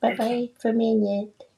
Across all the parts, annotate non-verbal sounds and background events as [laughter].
Bye bye for a minute.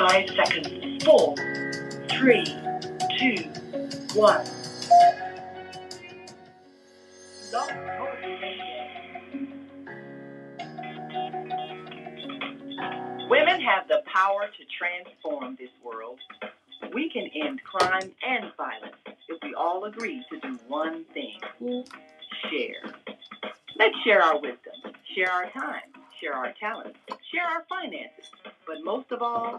Five seconds. Four, three, two, one. Women have the power to transform this world. We can end crime and violence if we all agree to do one thing share. Let's share our wisdom, share our time, share our talents, share our finances, but most of all,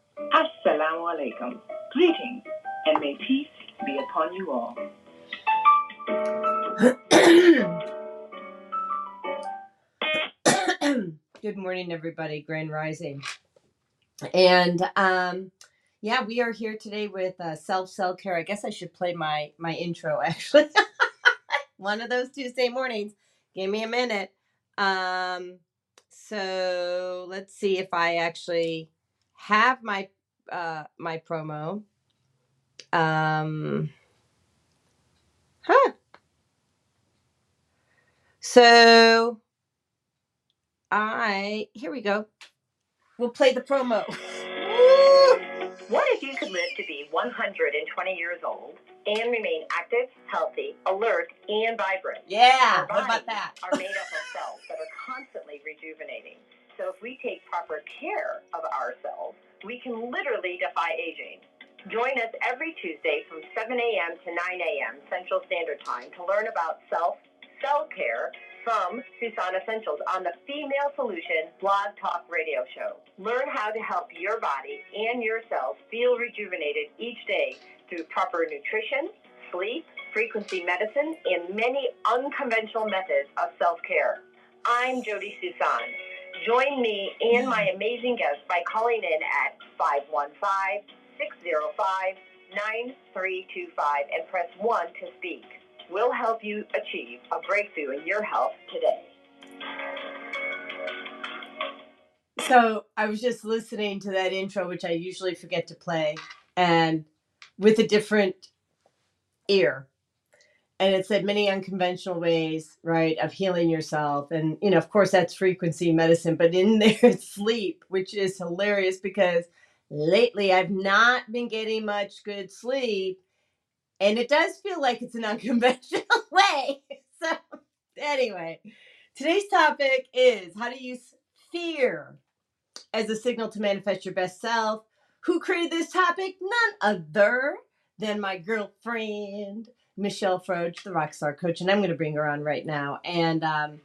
Assalamu alaikum. Greetings, and may peace be upon you all. Good morning, everybody. Grand Rising. And um, yeah, we are here today with uh, self cell care. I guess I should play my my intro [laughs] actually. One of those Tuesday mornings. Give me a minute. Um, so let's see if I actually have my uh, my promo. Um, huh. So I here we go. We'll play the promo. [laughs] What if you could live to be 120 years old and remain active, healthy, alert, and vibrant. Yeah, Our what about that? are made up of cells that are constantly rejuvenating. So if we take proper care of ourselves, we can literally defy aging. Join us every Tuesday from 7 a.m. to 9 a.m. Central Standard Time to learn about self cell care from Suson Essentials on the Female Solution Blog Talk Radio Show. Learn how to help your body and your cells feel rejuvenated each day through proper nutrition, sleep, frequency medicine, and many unconventional methods of self care. I'm Jodi Suson. Join me and my amazing guests by calling in at 515 605 9325 and press 1 to speak. We'll help you achieve a breakthrough in your health today. So I was just listening to that intro, which I usually forget to play, and with a different ear. And it said many unconventional ways, right, of healing yourself. And, you know, of course, that's frequency medicine, but in [laughs] there, it's sleep, which is hilarious because lately I've not been getting much good sleep. And it does feel like it's an [laughs] unconventional [laughs] way. So, anyway, today's topic is how to use fear as a signal to manifest your best self. Who created this topic? None other than my girlfriend, Michelle Froedge, the Rockstar Coach. And I'm going to bring her on right now. And um,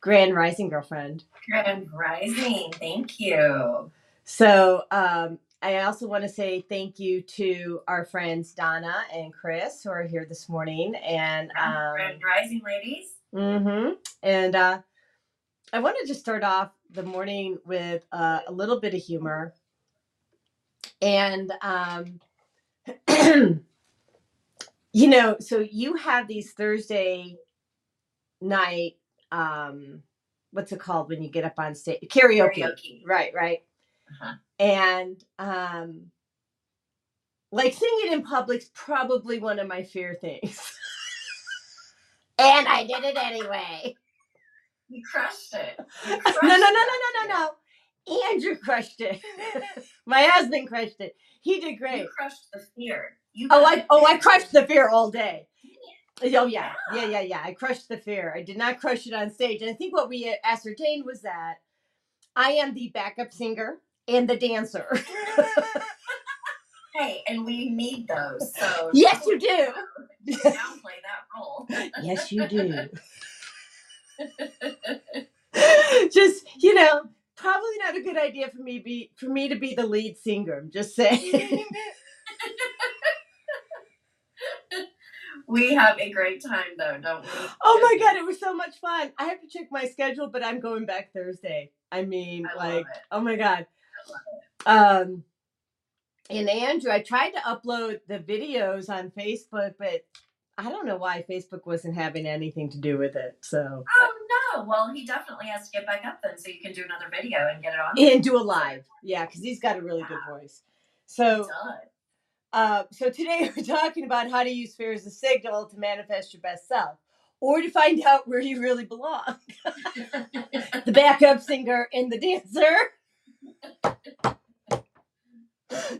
Grand Rising Girlfriend. Grand Rising. Thank you. So um, I also want to say thank you to our friends Donna and Chris who are here this morning. And um, Grand Rising, ladies. Mm-hmm. And uh, I wanted to just start off the morning with uh, a little bit of humor. And, um, [clears throat] you know, so you have these Thursday night, um, what's it called when you get up on stage? Karaoke. Karaoke. Right, right. Uh-huh. And, um, like singing in public's probably one of my fear things. [laughs] and I did it anyway. You crushed it. You [laughs] no, crushed no, no, no, that no, no, no. Andrew crushed it. [laughs] My husband crushed it. He did great. You crushed the fear. You Oh, I oh I crushed the fear all day. Oh yeah, yeah, yeah, yeah. I crushed the fear. I did not crush it on stage. And I think what we ascertained was that I am the backup singer and the dancer. [laughs] Hey, and we need those. So [laughs] [laughs] yes, you do. downplay that role. yes, you do. just you know, probably not a good idea for me be for me to be the lead singer. I'm just saying. We have a great time though, don't we? oh my god, it was so much fun. I have to check my schedule, but I'm going back Thursday. I mean, I like, oh my god. I love Um, and Andrew, I tried to upload the videos on Facebook, but I don't know why Facebook wasn't having anything to do with it. So Oh no! Well, he definitely has to get back up then, so you can do another video and get it on. and do a live, yeah, because he's got a really good voice. So. Uh, so today [laughs] we're talking about how to use fear as a signal to manifest your best self or to find [laughs] out where you really belong. [laughs] the backup singer and the dancer.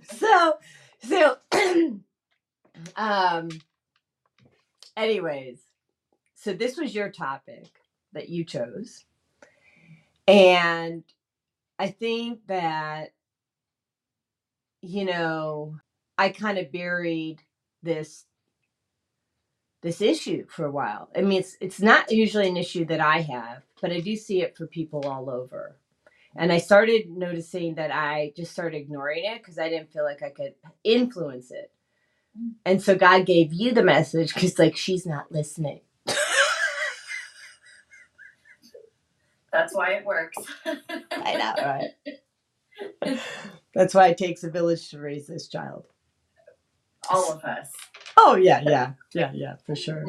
so, so, [clears throat] um, anyways, so this was your topic that you chose. And I think that, you know, I kind of buried this this issue for a while. I mean, it's it's not usually an issue that I have, but I do see it for people all over. And I started noticing that I just started ignoring it because I didn't feel like I could influence it. Mm. And so God gave you the message because, like, she's not listening. [laughs] That's why it works. I know, right? [laughs] That's why it takes a village to raise this child. All of us. Oh, yeah, yeah, yeah, yeah, for sure.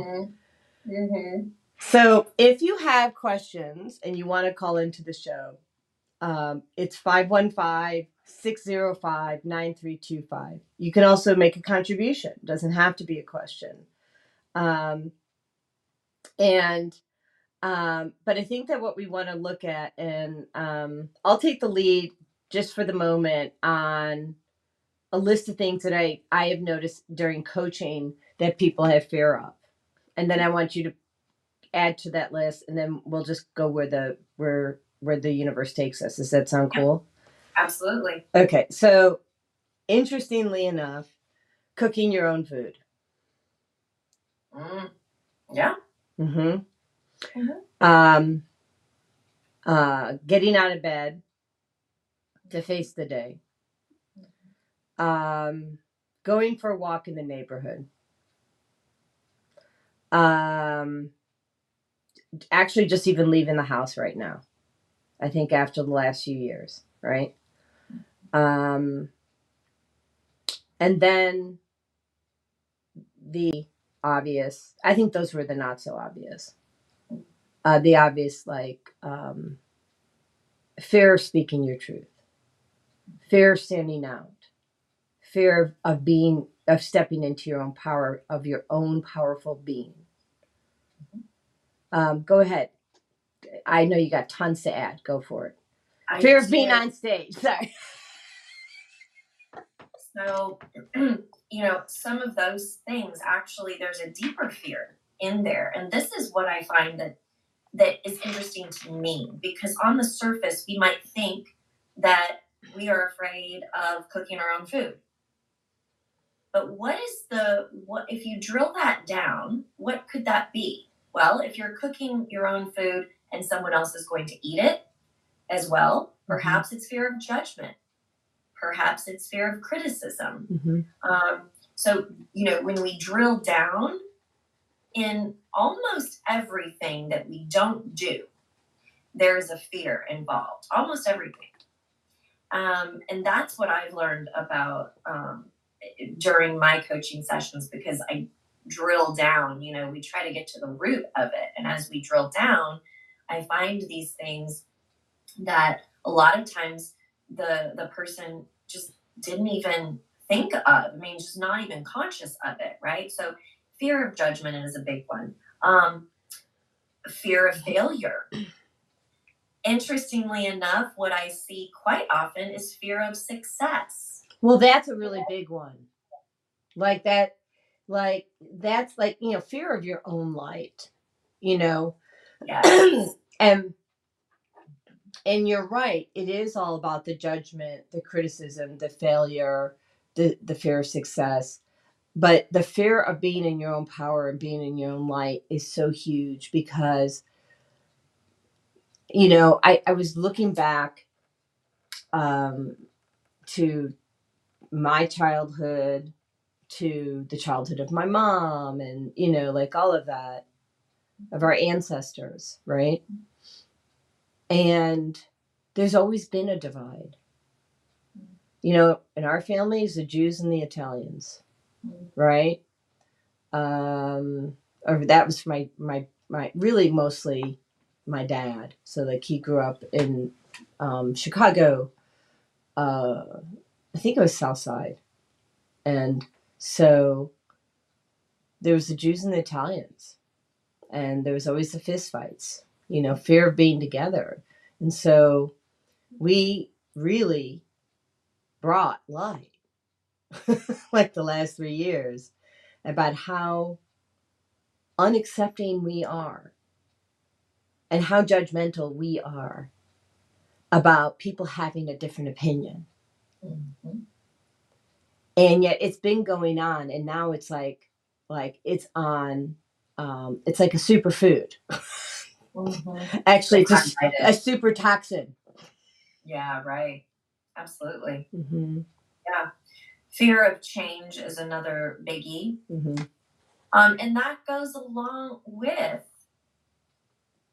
Mm-hmm. So if you have questions and you want to call into the show, um, it's 515 605 9325. You can also make a contribution, it doesn't have to be a question. Um, and um, but I think that what we want to look at, and um, I'll take the lead just for the moment on a list of things that I I have noticed during coaching that people have fear of, and then I want you to add to that list, and then we'll just go where the where where the universe takes us. Does that sound cool? Absolutely. Okay, so interestingly enough, cooking your own food. Mm. Yeah. Mm-hmm. Mhm. Um, uh, getting out of bed to face the day. Um, going for a walk in the neighborhood. Um, actually, just even leaving the house right now. I think after the last few years, right? Um, and then the obvious. I think those were the not so obvious. Uh, the obvious, like um, fear of speaking your truth, fear of standing out, fear of, of being of stepping into your own power of your own powerful being. Um, go ahead. I know you got tons to add. Go for it. I Fear of being on stage. Sorry. So, [clears throat] you know, some of those things actually there's a deeper fear in there. And this is what I find that that is interesting to me because on the surface we might think that we are afraid of cooking our own food. But what is the what if you drill that down, what could that be? Well, if you're cooking your own food and someone else is going to eat it as well, perhaps it's fear of judgment. Perhaps it's fear of criticism. Mhm. Um, so, you know, when we drill down in almost everything that we don't do, there is a fear involved, almost everything. Um, and that's what I've learned about um, during my coaching sessions because I drill down, you know, we try to get to the root of it. And as we drill down, I find these things that a lot of times the the person just didn't even think of. I mean, just not even conscious of it, right? So fear of judgment is a big one. Um, fear of failure. Interestingly enough, what I see quite often is fear of success. Well, that's a really big one. Like that, like that's like, you know, fear of your own light, you know. Yes. [clears throat] and and you're right, it is all about the judgment, the criticism, the failure, the the fear of success. But the fear of being in your own power and being in your own light is so huge because you know, I, I was looking back um, to my childhood, to the childhood of my mom, and, you know, like all of that, of our ancestors, right? And there's always been a divide. You know, in our families, the Jews and the Italians, right? Um, or that was my, my, my, really mostly my dad. So like he grew up in um, Chicago. Uh, I think it was South Side, and so there was the Jews and the Italians, and there was always the fist fights. You know, fear of being together, and so we really brought light, [laughs] like the last three years, about how unaccepting we are and how judgmental we are about people having a different opinion. Mhm. And yet it's been going on and now it's like like it's on um it's like a superfood. Mhm. [laughs] Actually it's a, super toxin. Yeah, right. Absolutely. hmm Yeah. Fear of change is another biggie. hmm Um, and that goes along with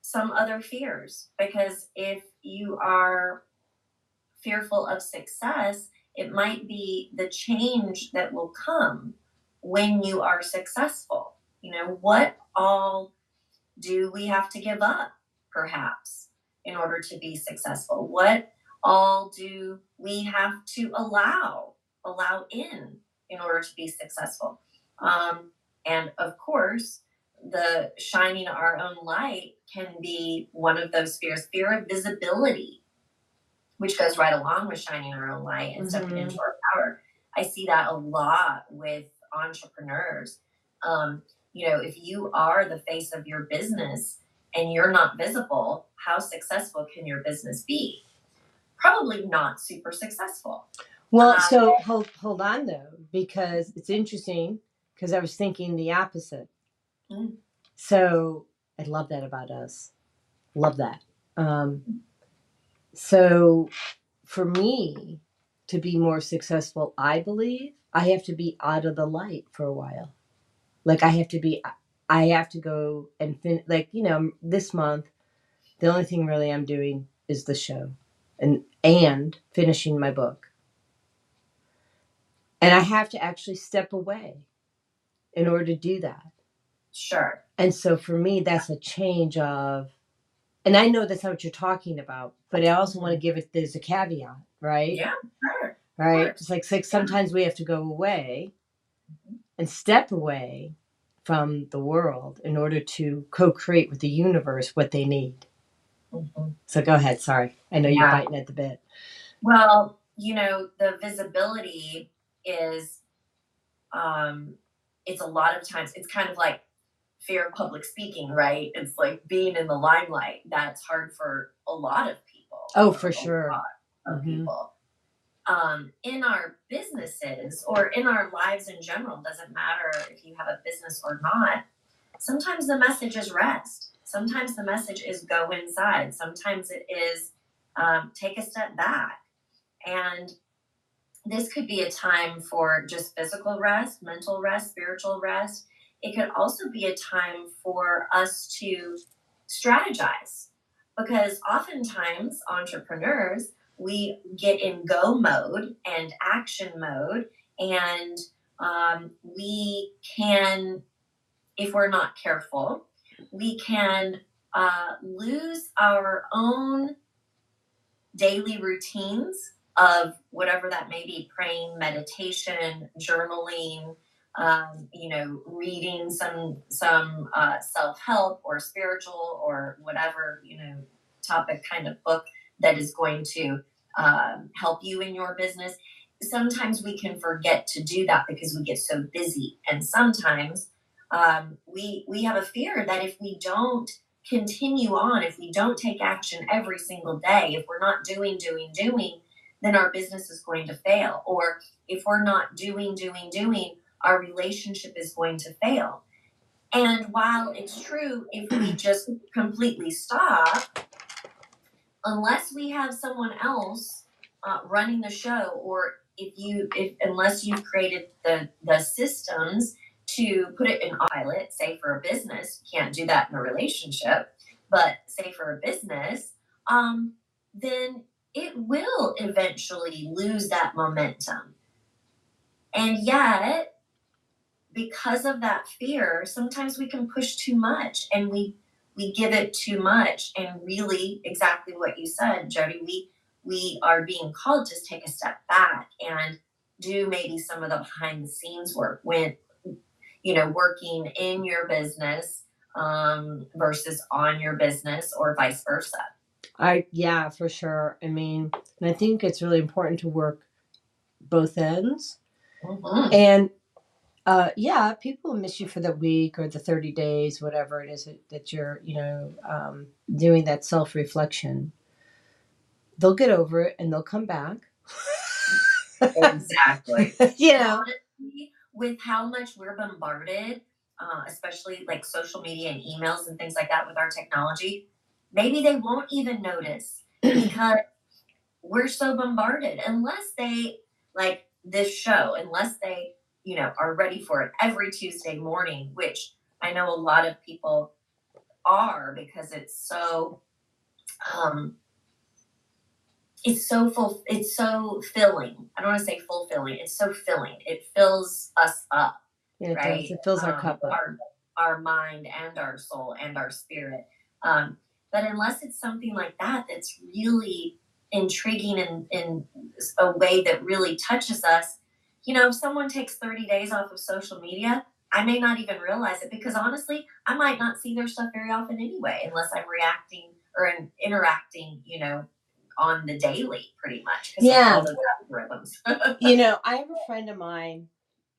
some other fears because if you are fearful of success, it might be the change that will come when you are successful. You know, what all do we have to give up, perhaps, in order to be successful? What all do we have to allow, allow in, in order to be successful? Um, and of course, the shining our own light can be one of those fears fear of visibility, which goes right along with shining our own light and stepping Mhm. into our power. I see that a lot with entrepreneurs. Um, you know, if you are the face of your business and you're not visible, how successful can your business be? Probably not super successful. Well, Uh, so hold hold on though, because it's interesting. Because I was thinking the opposite. Mm. So I love that about us. Love that. Um, so for me to be more successful, I believe I have to be out of the light for a while. Like I have to be. I have to go and fin. Like you know, this month, the only thing really I'm doing is the show, and and finishing my book and I have to actually step away in order to do that. Sure. And so for me, that's a change of, and I know that's not what you're talking about, but I also want to give it, there's a caveat, right? Yeah, sure. Right. It's like, it's like sometimes we have to go away and step away from the world in order to co create with the universe what they need. Mhm. So go ahead. Sorry. I know you're Yeah. biting at the bit. Well, you know, the visibility is um it's a lot of times it's kind of like fear of public speaking, right? It's like being in the limelight. That's hard for a lot of people. Oh, for a sure. lot of Mhm. people. Um, in our businesses or in our lives in general, doesn't matter if you have a business or not. Sometimes the message is rest. Sometimes the message is go inside. Sometimes it is um, take a step back. And this could be a time for just physical rest, mental rest, spiritual rest. It could also be a time for us to strategize. Because oftentimes entrepreneurs we get in go mode and action mode and um, we can if we're not careful we can uh, lose our own daily routines of whatever that may be praying meditation journaling um, you know reading some some uh, self-help or spiritual or whatever you know topic kind of book that is going to um, help you in your business. Sometimes we can forget to do that because we get so busy. And sometimes um, we we have a fear that if we don't continue on if we don't take action every single day if we're not doing doing doing then our business is going to fail. Or if we're not doing doing doing our relationship is going to fail. And while it's true if we [clears throat] just completely stop unless we have someone else uh, running the show or if you if unless you've created the the systems to put it in pilot say for a business you can't do that in a relationship but say for a business um, then it will eventually lose that momentum. And yet because of that fear sometimes we can push too much and we we give it too much and really exactly what you said Jodi we we are being called to take a step back and do maybe some of the behind the scenes work when you know working in your business um, versus on your business or vice versa I yeah, for sure. I mean, and I think it's really important to work both ends. Mhm. And uh, yeah, people miss you for the week or the thirty days, whatever it is that, that you're, you know, um, doing that self reflection. They'll get over it and they'll come back. exactly [laughs] you know, honestly, with how much we're bombarded, uh, especially like social media and emails and things like that with our technology, maybe they won't even notice [clears throat] because we're so bombarded. Unless they like this show, unless they, you know, are ready for it every Tuesday morning, which I know a lot of people are because it's so um it's so full it's so filling i don't want to say fulfilling it's so filling it fills us up yeah, it, right does. it fills our Um, cup up. our, our mind and our soul and our spirit um but unless it's something like that that's really intriguing in in a way that really touches us you know if someone takes 30 days off of social media i may not even realize it because honestly i might not see their stuff very often anyway unless i'm reacting or in, interacting you know on the daily, pretty much. Yeah. algorithms. [laughs] you know, I have a friend of mine,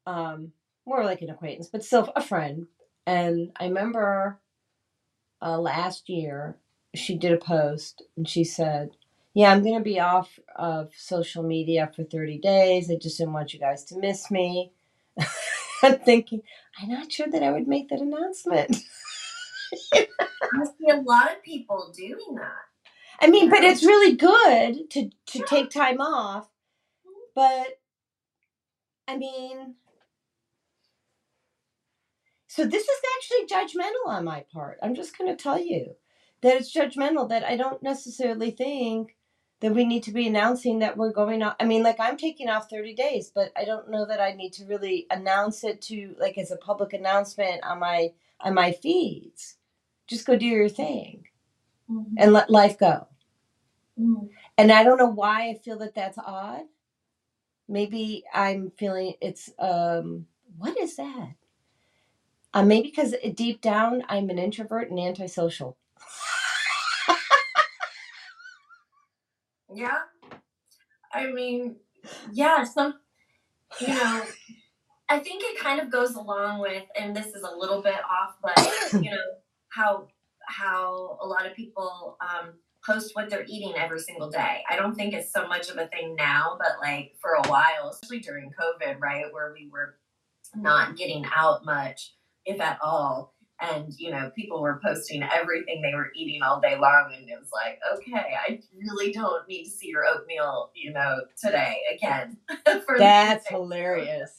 um, more like an acquaintance, but still a friend. And I remember uh, last year she did a post and she said, Yeah, I'm going to be off of social media for 30 days. I just didn't want you guys to miss me. [laughs] I'm thinking, I'm not sure that I would make that announcement. [laughs] I see a lot of people doing that. I mean, but it's really good to to take time off. Mm-hmm. But I mean, so this is actually judgmental on my part. I'm just going to tell you that it's judgmental that I don't necessarily think that we need to be announcing that we're going off. I mean, like I'm taking off 30 days, but I don't know that I need to really announce it to like as a public announcement on my on my feeds. Just go do your thing and let life go. Mhm. And I don't know why I feel that that's odd. Maybe I'm feeling it's um what is that? Uh, maybe because deep down I'm an introvert and antisocial. [laughs] Yeah. I mean, yeah, some, you know, I think it kind of goes along with, and this is a little bit off, but, you know, how, how a lot of people um, post what they're eating every single day. I don't think it's so much of a thing now, but like for a while, especially during COVID, right, where we were not getting out much, if at all. And you know, people were posting everything they were eating all day long, and it was like, okay, I really don't need to see your oatmeal, you know, today again. [laughs] That's hilarious.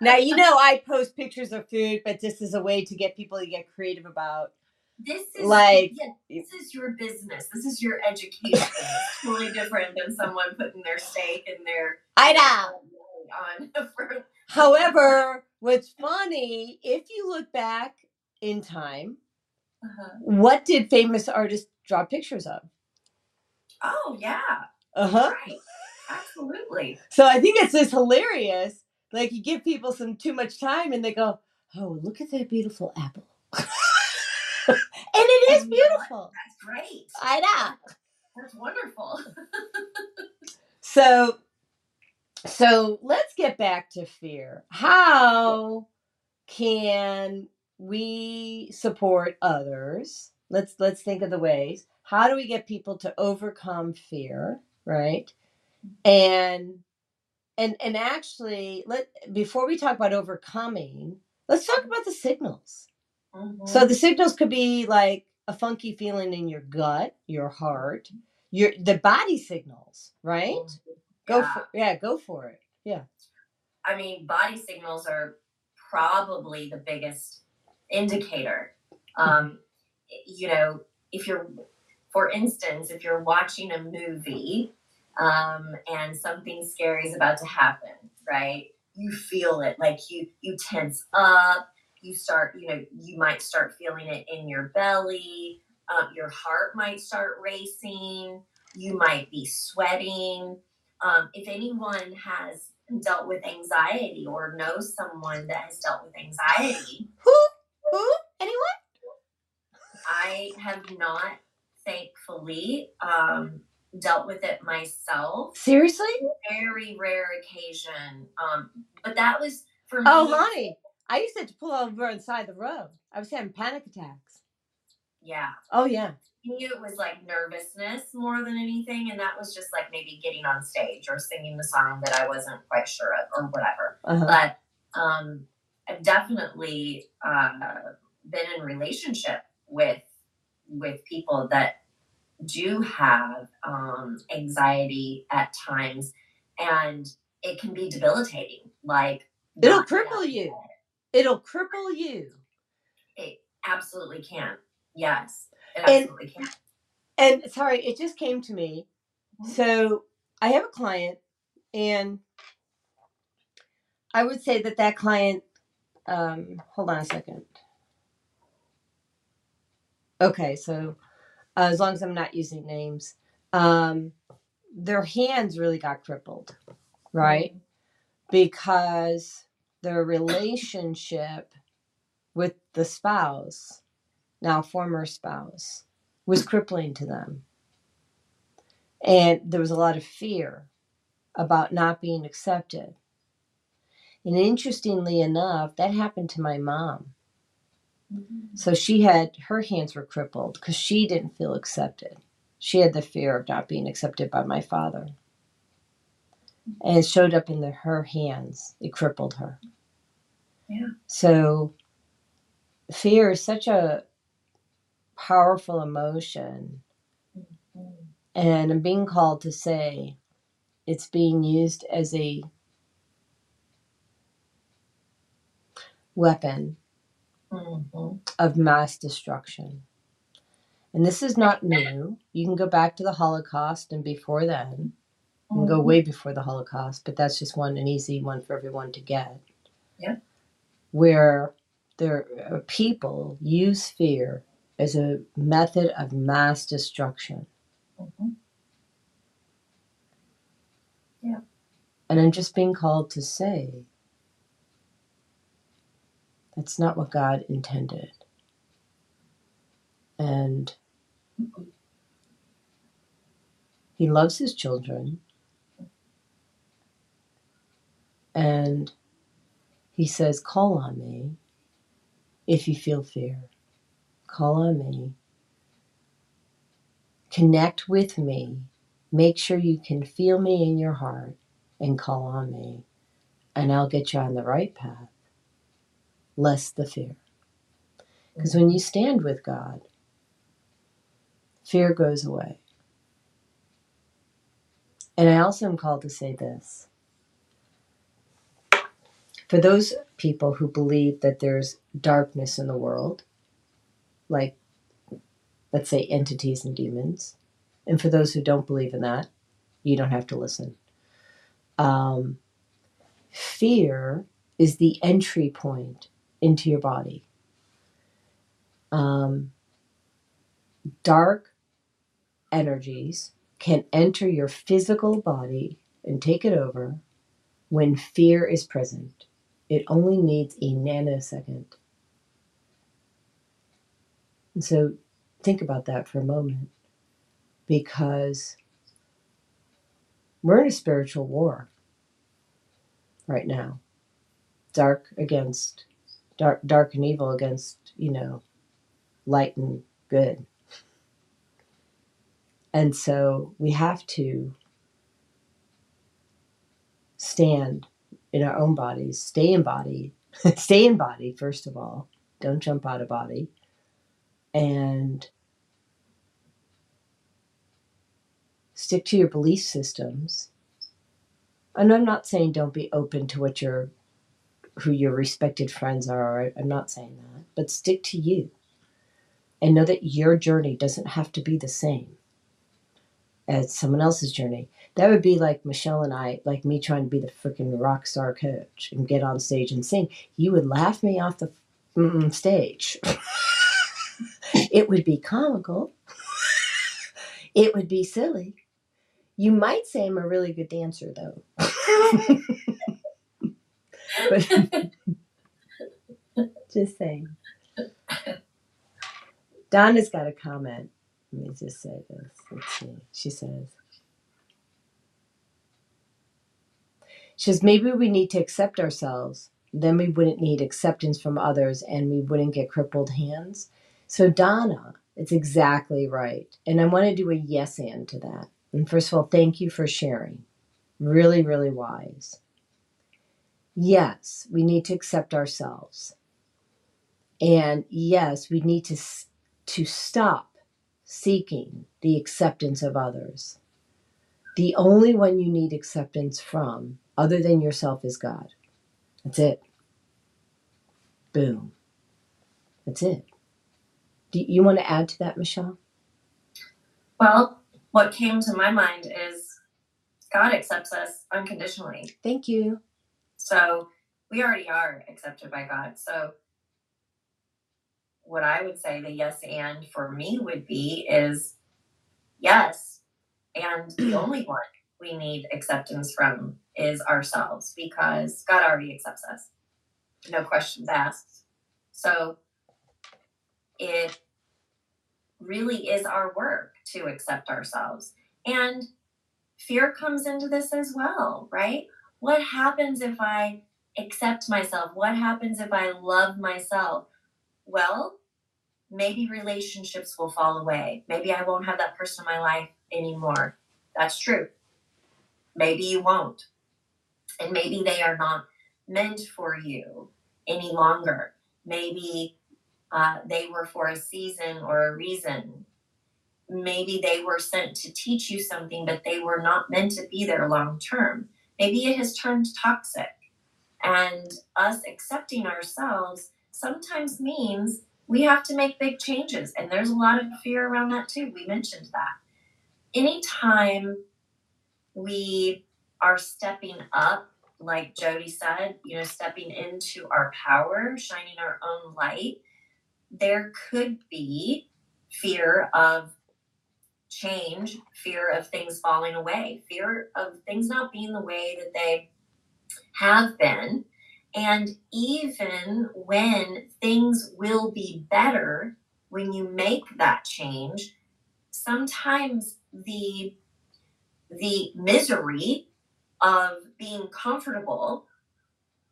Now you know I post pictures of food, but this is a way to get people to get creative about This is Like- yeah, this is your business. This is your education. it's totally [laughs] different than someone putting their steak in their I know. on [laughs] for However, what's funny, if you look back in time, uh what did famous artists draw pictures of? Oh yeah, Uh-huh. right, absolutely. So I think it's just hilarious. Like you give people some too much time and they go, Oh, look at that beautiful apple. [laughs] and it is And you know what? beautiful. That's great. I know. That's wonderful. [laughs] So so let's get back to fear. How can we support others? Let's let's think of the ways. How do we get people to overcome fear, right? And and and actually let before we talk about overcoming, let's talk about the signals. Mhm. So the signals could be like a funky feeling in your gut, your heart, your the body signals, right? Go Yeah. for yeah, go for it. Yeah. I mean, body signals are probably the biggest indicator. Um, you know, if you're, for instance, if you're watching a movie um, and something scary is about to happen, right? You feel it, like you you tense up. You start, you know, you might start feeling it in your belly. Um, your heart might start racing. You might be sweating. Um, if anyone has dealt with anxiety or knows someone that has dealt with anxiety, Who? I have not, thankfully, um, dealt with it myself. Seriously? Very rare occasion. Um, but that was for me. Oh, honey, I used to have to pull over on the side of the road. I was having panic attacks. Yeah. Oh yeah. I knew it was like nervousness more than anything, and that was just like maybe getting on stage or singing the song that I wasn't quite sure of or whatever. Uh-huh. but um, I've definitely uh, been in relationship with with people that do have um, anxiety at times, and it can be debilitating. Like It'll cripple you. it. It'll cripple you. It absolutely can. Yes, it And- absolutely can. And sorry, it just came to me. So I have a client, and I would say that that client. Um, hold on a second. Okay, so uh, as long as I'm not using names, um, their hands really got crippled, right? Because their relationship with the spouse, now former spouse, was crippling to them. And there was a lot of fear about not being accepted. And interestingly enough, that happened to my mom. So she had her hands were crippled because she didn't feel accepted. She had the fear of not being accepted by my father. And it showed up in the, her hands. It crippled her. Yeah. So fear is such a powerful emotion. And I'm being called to say it's being used as a weapon Mhm. of mass destruction. And this is not new. You can go back to the Holocaust and before then. You can go way before the Holocaust, but that's just one an easy one for everyone to get. Yeah. Where there are people use fear as a method of mass destruction. Mhm. And I'm just being called to say that's not what God intended. And He loves His children. And He says, Call on me if you feel fear. Call on me. Connect with me. Make sure you can feel me in your heart and call on me. And I'll get you on the right path, less the fear. Because when you stand with God, fear goes away. And I also am called to say this. For those people who believe that there's darkness in the world, like, let's say, entities and demons, and for those who don't believe in that, you don't have to listen. Um, fear is the entry point into your body. Um, dark energies can enter your physical body and take it over when fear is present. It only needs a nanosecond. And so think about that for a moment because we're in a spiritual war right now. Dark against dark dark and evil against, you know, light and good. And so we have to stand in our own bodies, stay in body, [laughs] stay in body, first of all. Don't jump out of body. And stick to your belief systems. And I'm not saying don't be open to what your who your respected friends are. I'm not saying that. But stick to you. And know that your journey doesn't have to be the same as someone else's journey. That would be like Michelle and I, like me trying to be the freaking rock star coach and get on stage and sing. You would laugh me off the mm, stage. [laughs] it would be comical. it would be silly. You might say I'm a really good dancer, though. [laughs] but [laughs] [laughs] just saying. Donna's got a comment. Let me just say this. Let's see. She says, she says, maybe we need to accept ourselves. Then we wouldn't need acceptance from others and we wouldn't get crippled hands. So, Donna, it's exactly right. And I want to do a yes and to that. And first of all, thank you for sharing. Really, really wise. Yes, we need to accept ourselves. And yes, we need to, s- to stop seeking the acceptance of others. The only one you need acceptance from, other than yourself, is God. That's it. Boom. That's it. Do you want to add to that, Michelle? Well, what came to my mind is God accepts us unconditionally. Thank you. So we already are accepted by God. So what I would say the yes and for me would be is yes. And the [clears throat] only one we need acceptance from is ourselves because God already accepts us. No questions asked. So it really is our work to accept ourselves. And fear comes into this as well, right? What happens if I accept myself? What happens if I love myself? Well, maybe relationships will fall away. Maybe I won't have that person in my life anymore. That's true. Maybe you won't. And maybe they are not meant for you any longer. Maybe uh, they were for a season or a reason. Maybe they were sent to teach you something, but they were not meant to be there long term. Maybe it has turned toxic. And us accepting ourselves sometimes means we have to make big changes. And there's a lot of fear around that too. We mentioned that. Anytime we are stepping up, like Jodi said, you know, stepping into our power, shining our own light, there could be fear of change, fear of things falling away, fear of things not being the way that they have been. And even when things will be better, when you make that change, sometimes the the misery of being comfortable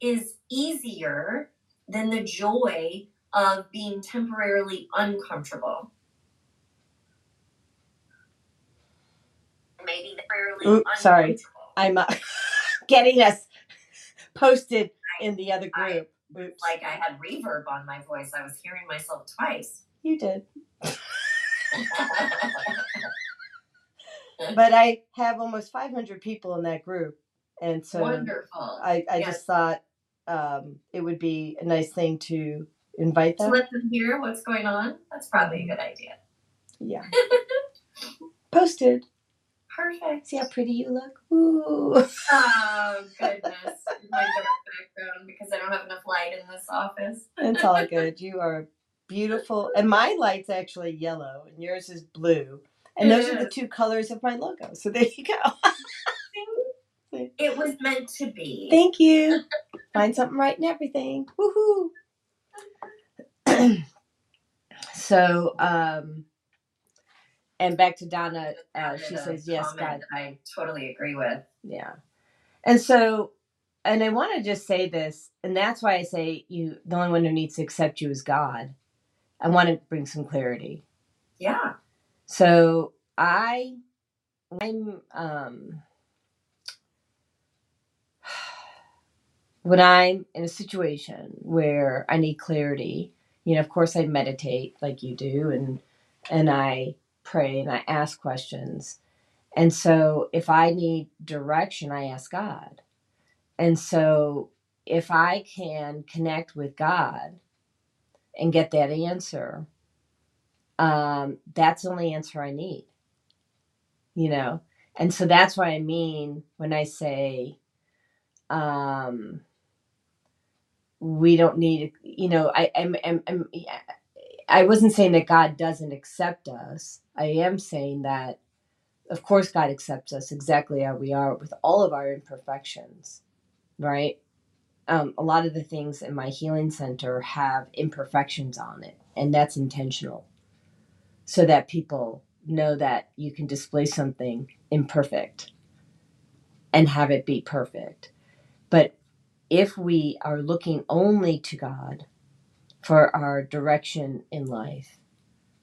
is easier than the joy of being temporarily uncomfortable. Maybe Oops, sorry. I'm uh, [laughs] getting us posted in the other group. Oops. Like I had reverb on my voice. I was hearing myself twice. you did. [laughs] But I have almost 500 people in that group. And so Wonderful. I, I Yes. just thought um, it would be a nice thing to invite to them. let them hear what's going on. That's probably a good idea. Yeah. [laughs] Posted. Perfect. See how pretty you look? Ooh. [laughs] Oh goodness, my dark background because I don't have enough light in this office. It's all [laughs] good. You are beautiful. And my light's actually yellow and yours is blue. And those are the two colors of my logo. So there you go. It was meant to be. Thank you. [laughs] Find something right in everything. Woohoo. [clears throat] so, um, and back to Donna, uh, she says, yes, God. I totally agree with. Yeah. And so, and I want to just say this, and that's why I say you, the only one who needs to accept you is God. I want to bring some clarity. Yeah. So I, I'm, um, [sighs] when I'm in a situation where I need clarity, you know, of course I meditate like you do, and and I pray and I ask questions. And so if I need direction, I ask God. And so if I can connect with God and get that answer, um, that's the only answer I need. You know? And so that's what I mean when I say um we don't need you know I I'm, I'm, I'm I wasn't saying that God doesn't accept us. I am saying that of course God accepts us exactly how we are with all of our imperfections, right? Um, a lot of the things in my healing center have imperfections on it, and that's intentional, so that people know that you can display something imperfect and have it be perfect. But if we are looking only to God for our direction in life,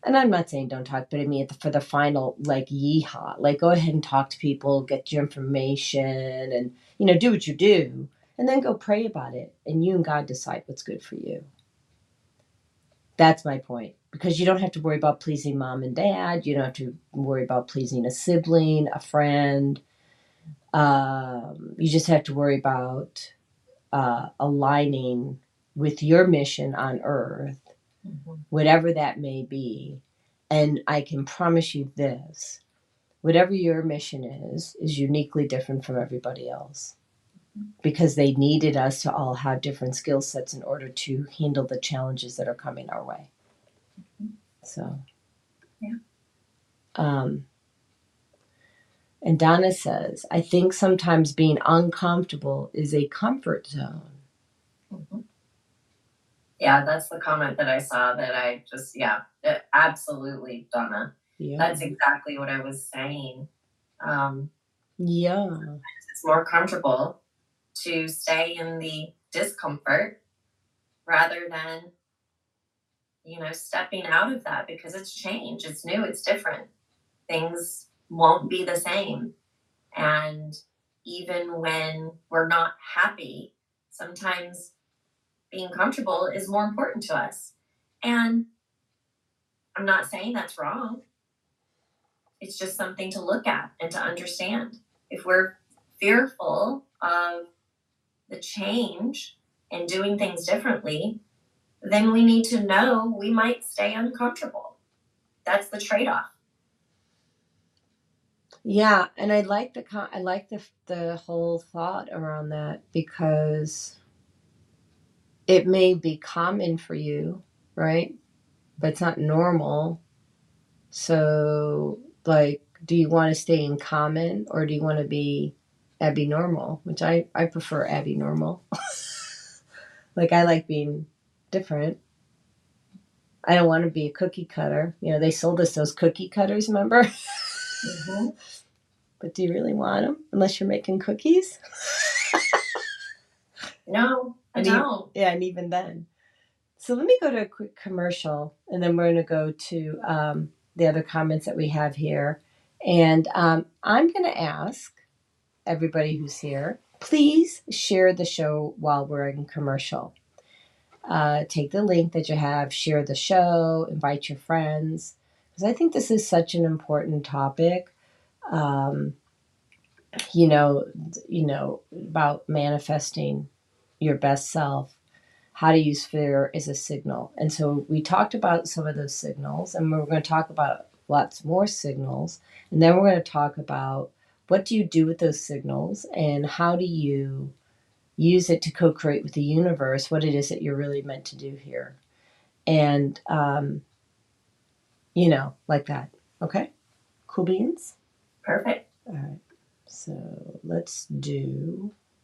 and I'm not saying don't talk, but I mean for the final like yeehaw, like go ahead and talk to people, get your information, and you know do what you do, and then go pray about it, and you and God decide what's good for you. That's my point because you don't have to worry about pleasing mom and dad. You don't have to worry about pleasing a sibling, a friend. Um, you just have to worry about uh, aligning with your mission on earth, whatever that may be. And I can promise you this whatever your mission is, is uniquely different from everybody else because they needed us to all have different skill sets in order to handle the challenges that are coming our way. So, Yeah. Um, and Donna says, I think sometimes being uncomfortable is a comfort zone. Mhm. Yeah, that's the comment that I saw that I just, yeah, absolutely, Donna. Yeah. That's exactly what I was saying. Um, Yeah. it's more comfortable to stay in the discomfort rather than you know stepping out of that because it's change it's new it's different things won't be the same and even when we're not happy sometimes being comfortable is more important to us and i'm not saying that's wrong it's just something to look at and to understand if we're fearful of the change and doing things differently, then we need to know we might stay uncomfortable. That's the trade off. Yeah, and I like the I like the the whole thought around that because it may be common for you, right? But it's not normal. So, like, do you want to stay in common or do you want to be Abby normal? Which I I prefer Abby normal. [laughs] like I like being different. I don't want to be a cookie cutter. You know, they sold us those cookie cutters, remember? [laughs] Mm-hmm. But do you really want them unless you're making cookies? [laughs] No, I And you- don't. Yeah, and even then. So let me go to a quick commercial and then we're going to go to um, the other comments that we have here. And um, I'm going to ask everybody who's here, please share the show while we're in commercial. Uh, take the link that you have, share the show, invite your friends, because I think this is such an important topic. Um, you know, you know about manifesting your best self how to use fear as a signal. And so we talked about some of those signals, and we're going to talk about lots more signals. And then we're going to talk about what do you do with those signals and how do you use it to co create with the universe what it is that you're really meant to do here. And, um, you know, like that. Okay? Cool beans? Perfect. All right. So let's do.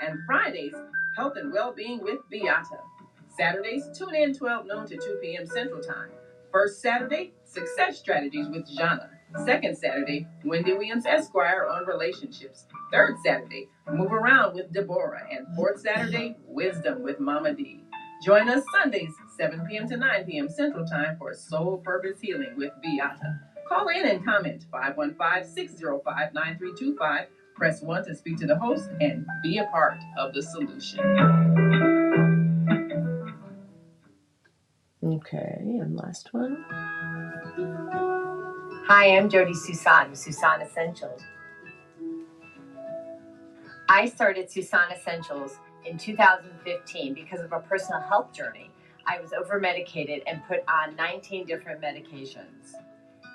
And Fridays, Health and Well-Being with Beata. Saturdays, tune in 12 noon to 2 p.m. Central Time. First Saturday, Success Strategies with Jana. Second Saturday, Wendy Williams Esquire on relationships. Third Saturday, Move Around with Deborah. And fourth Saturday, Wisdom with Mama D. Join us Sundays, 7 p.m. to 9 p.m. Central Time for Soul Purpose Healing with Beata. Call in and comment 515 605 9325. Press 1 to speak to the host and be a part of the solution. Okay, and last one. Hi, I'm Jodi Suson Suson Essentials. I started Suson Essentials in 2015 because of a personal health journey. I was over medicated and put on 19 different medications.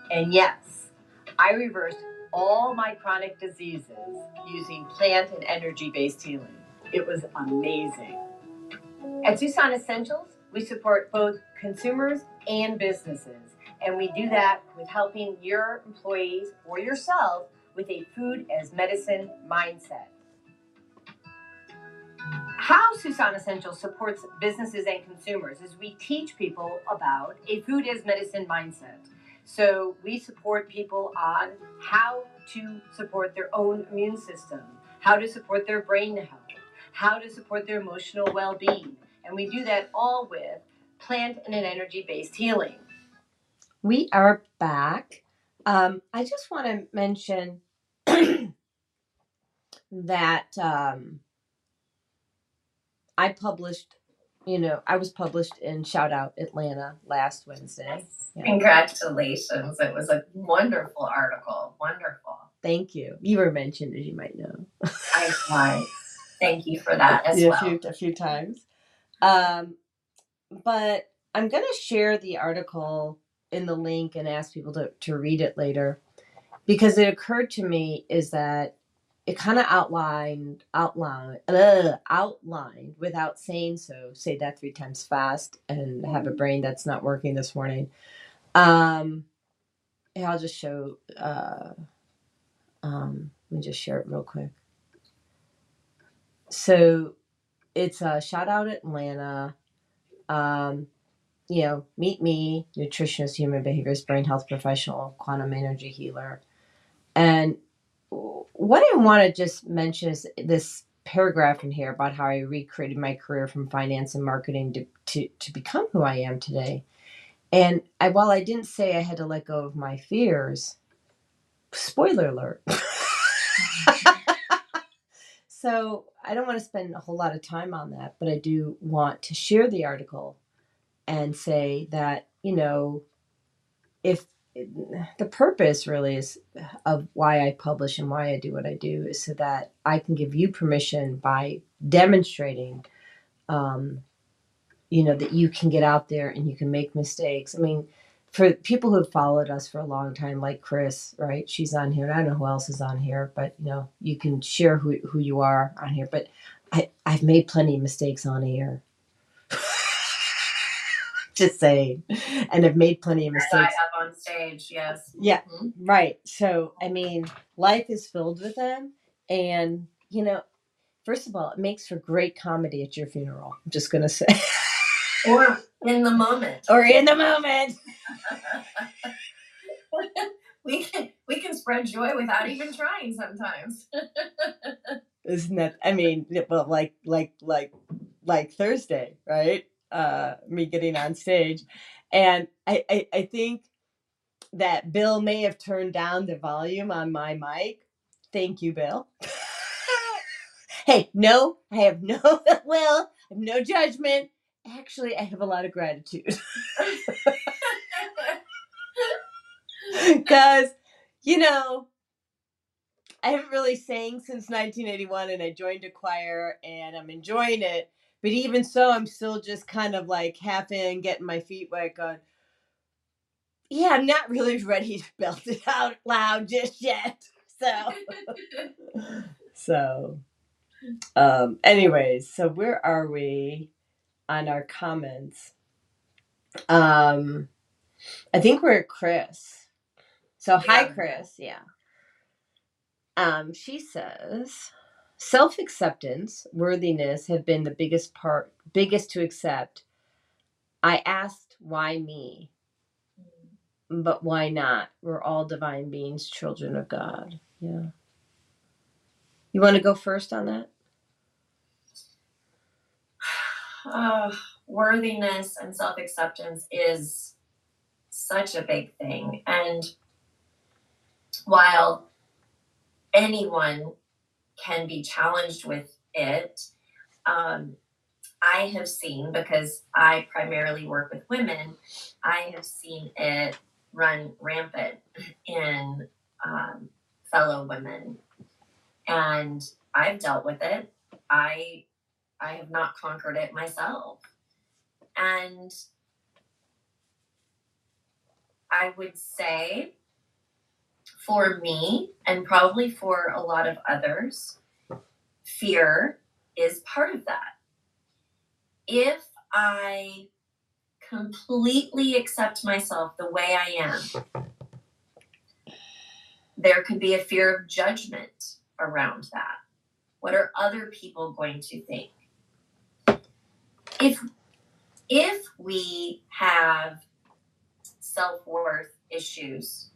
And yes, I reversed all my chronic diseases using plant and energy based healing. It was amazing. At Suson Essentials, we support both consumers and businesses. And we do that with helping your employees or yourself with a food as medicine mindset. How Suson Essentials supports businesses and consumers is we teach people about a food as medicine mindset. So we support people on how to support their own immune system, how to support their brain health, how to support their emotional well being. And we do that all with plant and an energy based healing. We are back. Um, I just want to mention [clears throat] that um, I published, you know, I was published in Shout Out Atlanta last Wednesday. Yeah. Congratulations. It was a wonderful article. Wonderful. Thank you. You were mentioned, as you might know. I, I thank you for that [laughs] as Yeah, well. a few a few times. Um, but I'm going to share the article in the link and ask people to, to read it later because it occurred to me is that it kind of outlined outlined uh, outlined without saying so say that three times fast and have a brain that's not working this morning um yeah, i'll just show uh um let me just share it real quick. So it's a shout out atlanta. Um you know meet me nutritionist human behaviorist brain health professional quantum energy healer. And what I want to just mention is this paragraph in here about how I recreated my career from finance and marketing to, to, to become who I am today. And I, while I didn't say I had to let go of my fears, spoiler alert. [laughs] so I don't want to spend a whole lot of time on that, but I do want to share the article and say that, you know, if the purpose really is of why I publish and why I do what I do is so that I can give you permission by demonstrating, um, you know, that you can get out there and you can make mistakes. I mean, for people who have followed us for a long time, like Chris, right? She's on here, and I don't know who else is on here, but you know, you can share who who you are on here. But I I've made plenty of mistakes on air. [laughs] Just saying, and I've made plenty of As I mistakes. have on stage, yes. Yeah, Mhm. right. So, I mean, life is filled with them. And, you know, first of all, it makes for great comedy at your funeral. I'm just to say, [laughs] Or in the moment. or in the moment. [laughs] we can we can spread joy without even trying sometimes. [laughs] Isn't that, I mean, well, like, like, like, like Thursday, right? Uh, me getting on stage. And I, I, I think that Bill may have turned down the volume on my mic. Thank you, Bill. [laughs] hey, no, I have no will, I have no judgment. Actually, I have a lot of gratitude [laughs] because, you know, I haven't really sang since 1981 and I joined a choir and I'm enjoying it. But even so, I'm still just kind of like half in, getting my feet wet, going, yeah, I'm not really ready to belt it out loud just yet. [laughs] So, [laughs] so, um, anyways, so where are we on our comments? Um, I think we're at Chris. So, hi, Yeah. Chris. Yeah. Um, she says, self acceptance, worthiness have been the biggest part, biggest to accept. I asked, why me? But why not? We're all divine beings, children of God. Yeah. You want to go first on that? Worthiness and self acceptance is such a big thing. And while anyone can be challenged with it, um, I have seen, because I primarily work with women, I have seen it run rampant in um, fellow women. And I've dealt with it. I I have not conquered it myself. And I would say for me, and probably for a lot of others, fear is part of that. If I completely accept myself the way I am, [laughs] there could be a fear of judgment around that. What are other people going to think? If if we have self-worth issues,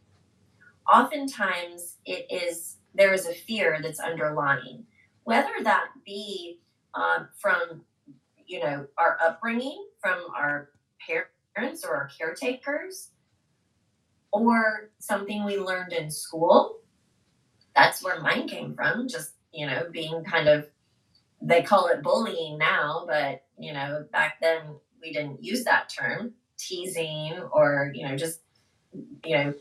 oftentimes it is there is a fear that's underlying, whether that be um, from you know our upbringing, from our parents or our caretakers, or something we learned in school. That's where mine came from. Just you know, being kind of they call it bullying now, but you know, back then we didn't use that term, teasing or you know, just you know,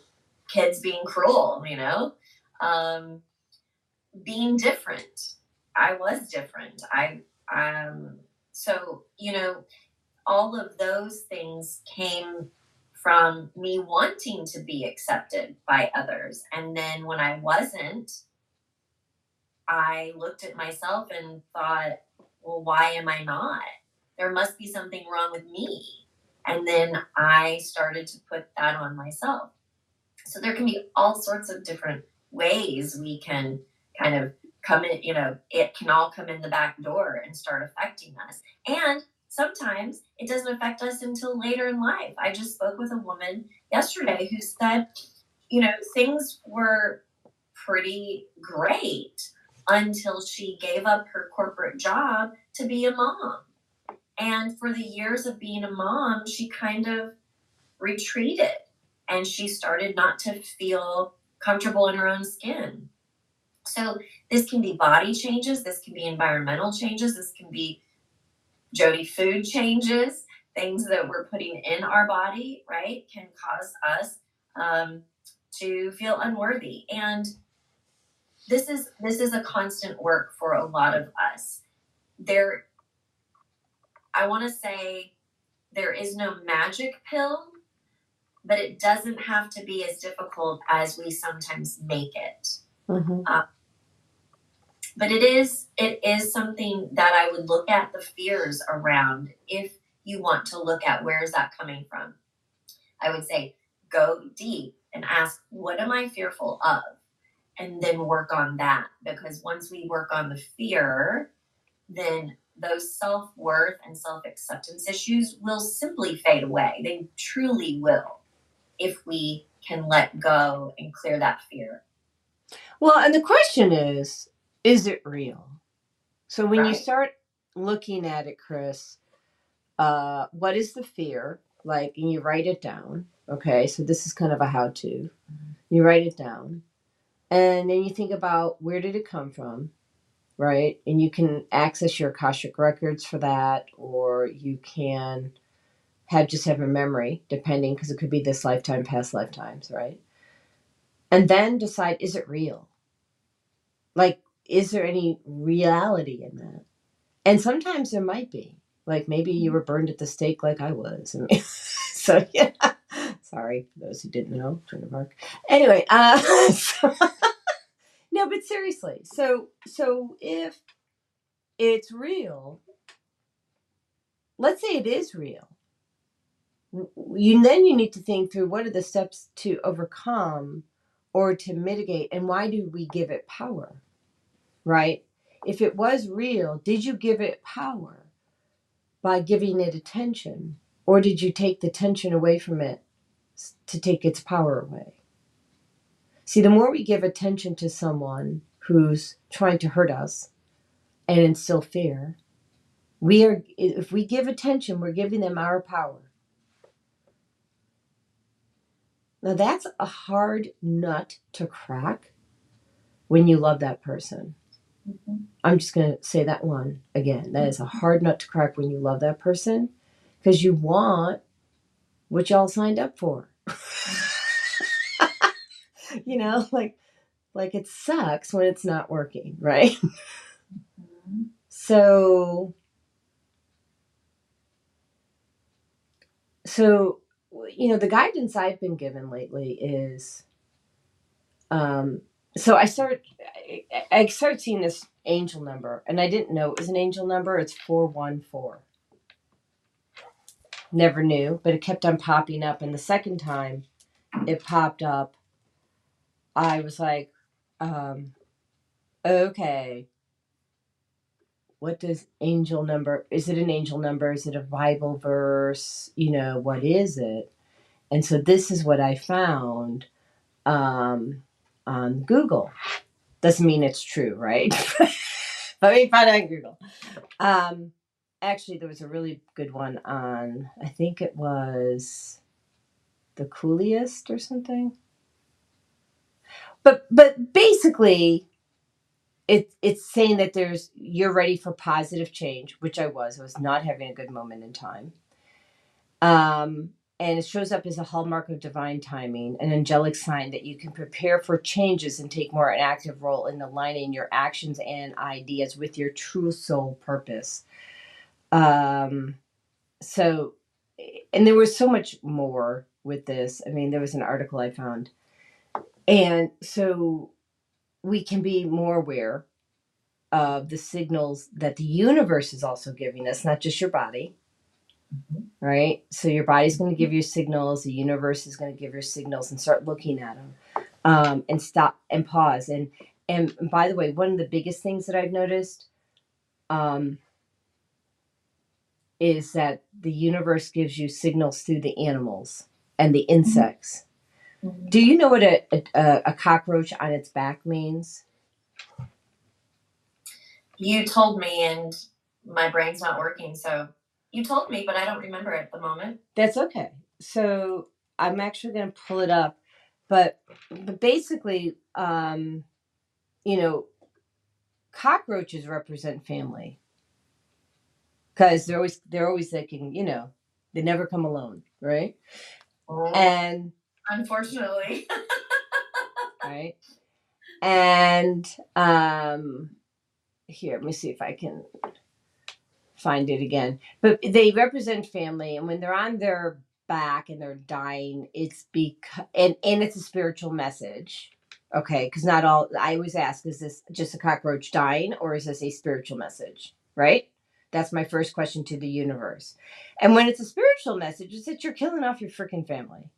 kids being cruel, you know, um, being different. I was different. I um, so you know, all of those things came from me wanting to be accepted by others, and then when I wasn't, I looked at myself and thought, well, why am I not? There must be something wrong with me. And then I started to put that on myself. So there can be all sorts of different ways we can kind of come in, you know, it can all come in the back door and start affecting us. And sometimes it doesn't affect us until later in life. I just spoke with a woman yesterday who said, you know, things were pretty great until she gave up her corporate job to be a mom. And for the years of being a mom, she kind of retreated and she started not to feel comfortable in her own skin. So, this can be body changes, this can be environmental changes, this can be Jodi food changes, things that we're putting in our body, right, can cause us um, to feel unworthy. And this is this is a constant work for a lot of us. There I want to say there is no magic pill, but it doesn't have to be as difficult as we sometimes make it. Mhm. But it is it is something that I would look at the fears around if you want to look at where is that coming from. I would say go deep and ask what am I fearful of? And then work on that because once we work on the fear, then those self worth and self acceptance issues will simply fade away. They truly will if we can let go and clear that fear. Well, and the question is, is it real? So when you start looking at it, Chris, uh, what is the fear? Like, and you write it down. Okay, so this is kind of a how-to. You write it down, and then you think about where did it come from, right? And you can access your Akashic records for that, or you can have just have a memory, depending, because it could be this lifetime, past lifetimes, right? And then decide, is it real? Like, is there any reality in that? And sometimes there might be. Like maybe you mm-hmm. were burned at the stake like I was. I [laughs] mean, so yeah. Sorry those who didn't know, of Arc. Anyway, uh, [laughs] so- no, but seriously. So so if it's real, let's say it is real. You then you need to think through what are the steps to overcome or to mitigate and why do we give it power? Right? If it was real, did you give it power by giving it attention or did you take the tension away from it to take its power away? See, the more we give attention to someone who's trying to hurt us and instill fear, we are if we give attention, we're giving them our power. Now that's a hard nut to crack when you love that person. Mm-hmm. I'm just going to say that one again. That is a hard nut to crack when you love that person because you want what y'all signed up for. [laughs] you know, like like it sucks when it's not working, right? [laughs] So so you know, the guidance I've been given lately is um so I start I, I started seeing this angel number and I didn't know it was an angel number. It's 414. Never knew, but it kept on popping up. And the second time it popped up I was like um okay what does angel number is it an angel number? Is it a bible verse? You know what is it? And so this is what i found um, on google. Doesn't mean it's true right? [laughs] We found it on google. Um, actually there was a really good one on i think it was the coolest or something. But but basically it it's saying that there's you're ready for positive change which i was i was not having a good moment in time. Um and it shows up as a hallmark of divine timing an angelic sign that you can prepare for changes and take more an active role in aligning your actions and ideas with your true soul purpose um so and there was so much more with this i mean there was an article i found and so we can be more aware of the signals that the universe is also giving us, not just your body, Mhm. right? So your body's going to give you signals, the universe is going to give you signals, and start looking at them, um, and stop and pause. And and by the way, one of the biggest things that I've noticed um, is that the universe gives you signals through the animals and the insects. Mhm. Do you know what a, a, a cockroach on its back means? You told me, and my brain's not working. So you told me, but I don't remember at the moment. That's okay. So I'm actually going to pull it up, but but basically, um, you know, cockroaches represent family because they're always they're always thinking, you know, they never come alone, right? And Unfortunately. [laughs] right, and um, here, let me see if I can find it again. But they represent family, and when they're on their back and they're dying, it's because and and it's a spiritual message. Okay, because not all. I always ask: Is this just a cockroach dying, or is this a spiritual message? Right. That's my first question to the universe. And when it's a spiritual message, it's that you're killing off your freaking family.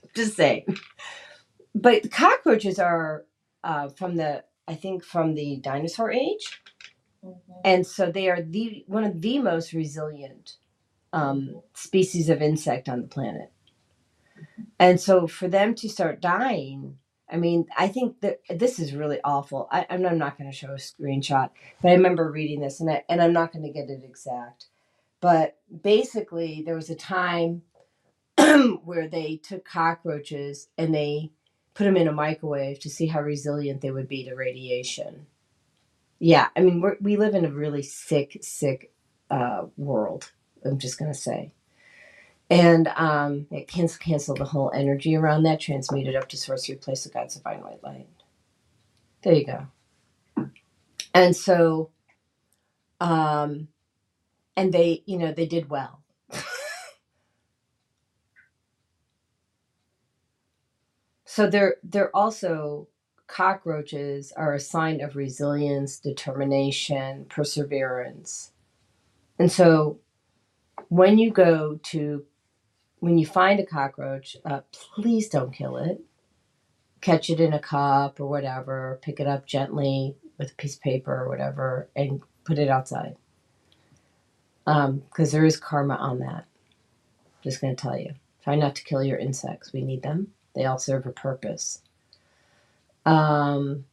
[laughs] just saying. But the cockroaches are uh, from the, I think, from the dinosaur age Mhm. and so they are the one of the most resilient um, species of insect on the planet. And so for them to start dying, I mean, I think that this is really awful. I, I'm not going to show a screenshot, but I remember reading this, and I, and I'm not going to get it exact. But basically, there was a time [clears throat] where they took cockroaches and they put them in a microwave to see how resilient they would be to radiation. Yeah, I mean, we're, we live in a really sick, sick uh, world. I'm just gonna say, and um, it can cancel the whole energy around that, transmute it up to source, replace the God's divine white light. There you go. And so, um, and they, you know, they did well. [laughs] so they're they're also cockroaches are a sign of resilience, determination, perseverance. And so when you go to when you find a cockroach, uh, please don't kill it. Catch it in a cup or whatever, pick it up gently with a piece of paper or whatever, and put it outside. Because there is karma on that. Just going to tell you. Try not to kill your insects. We need them, they all serve a purpose. Um,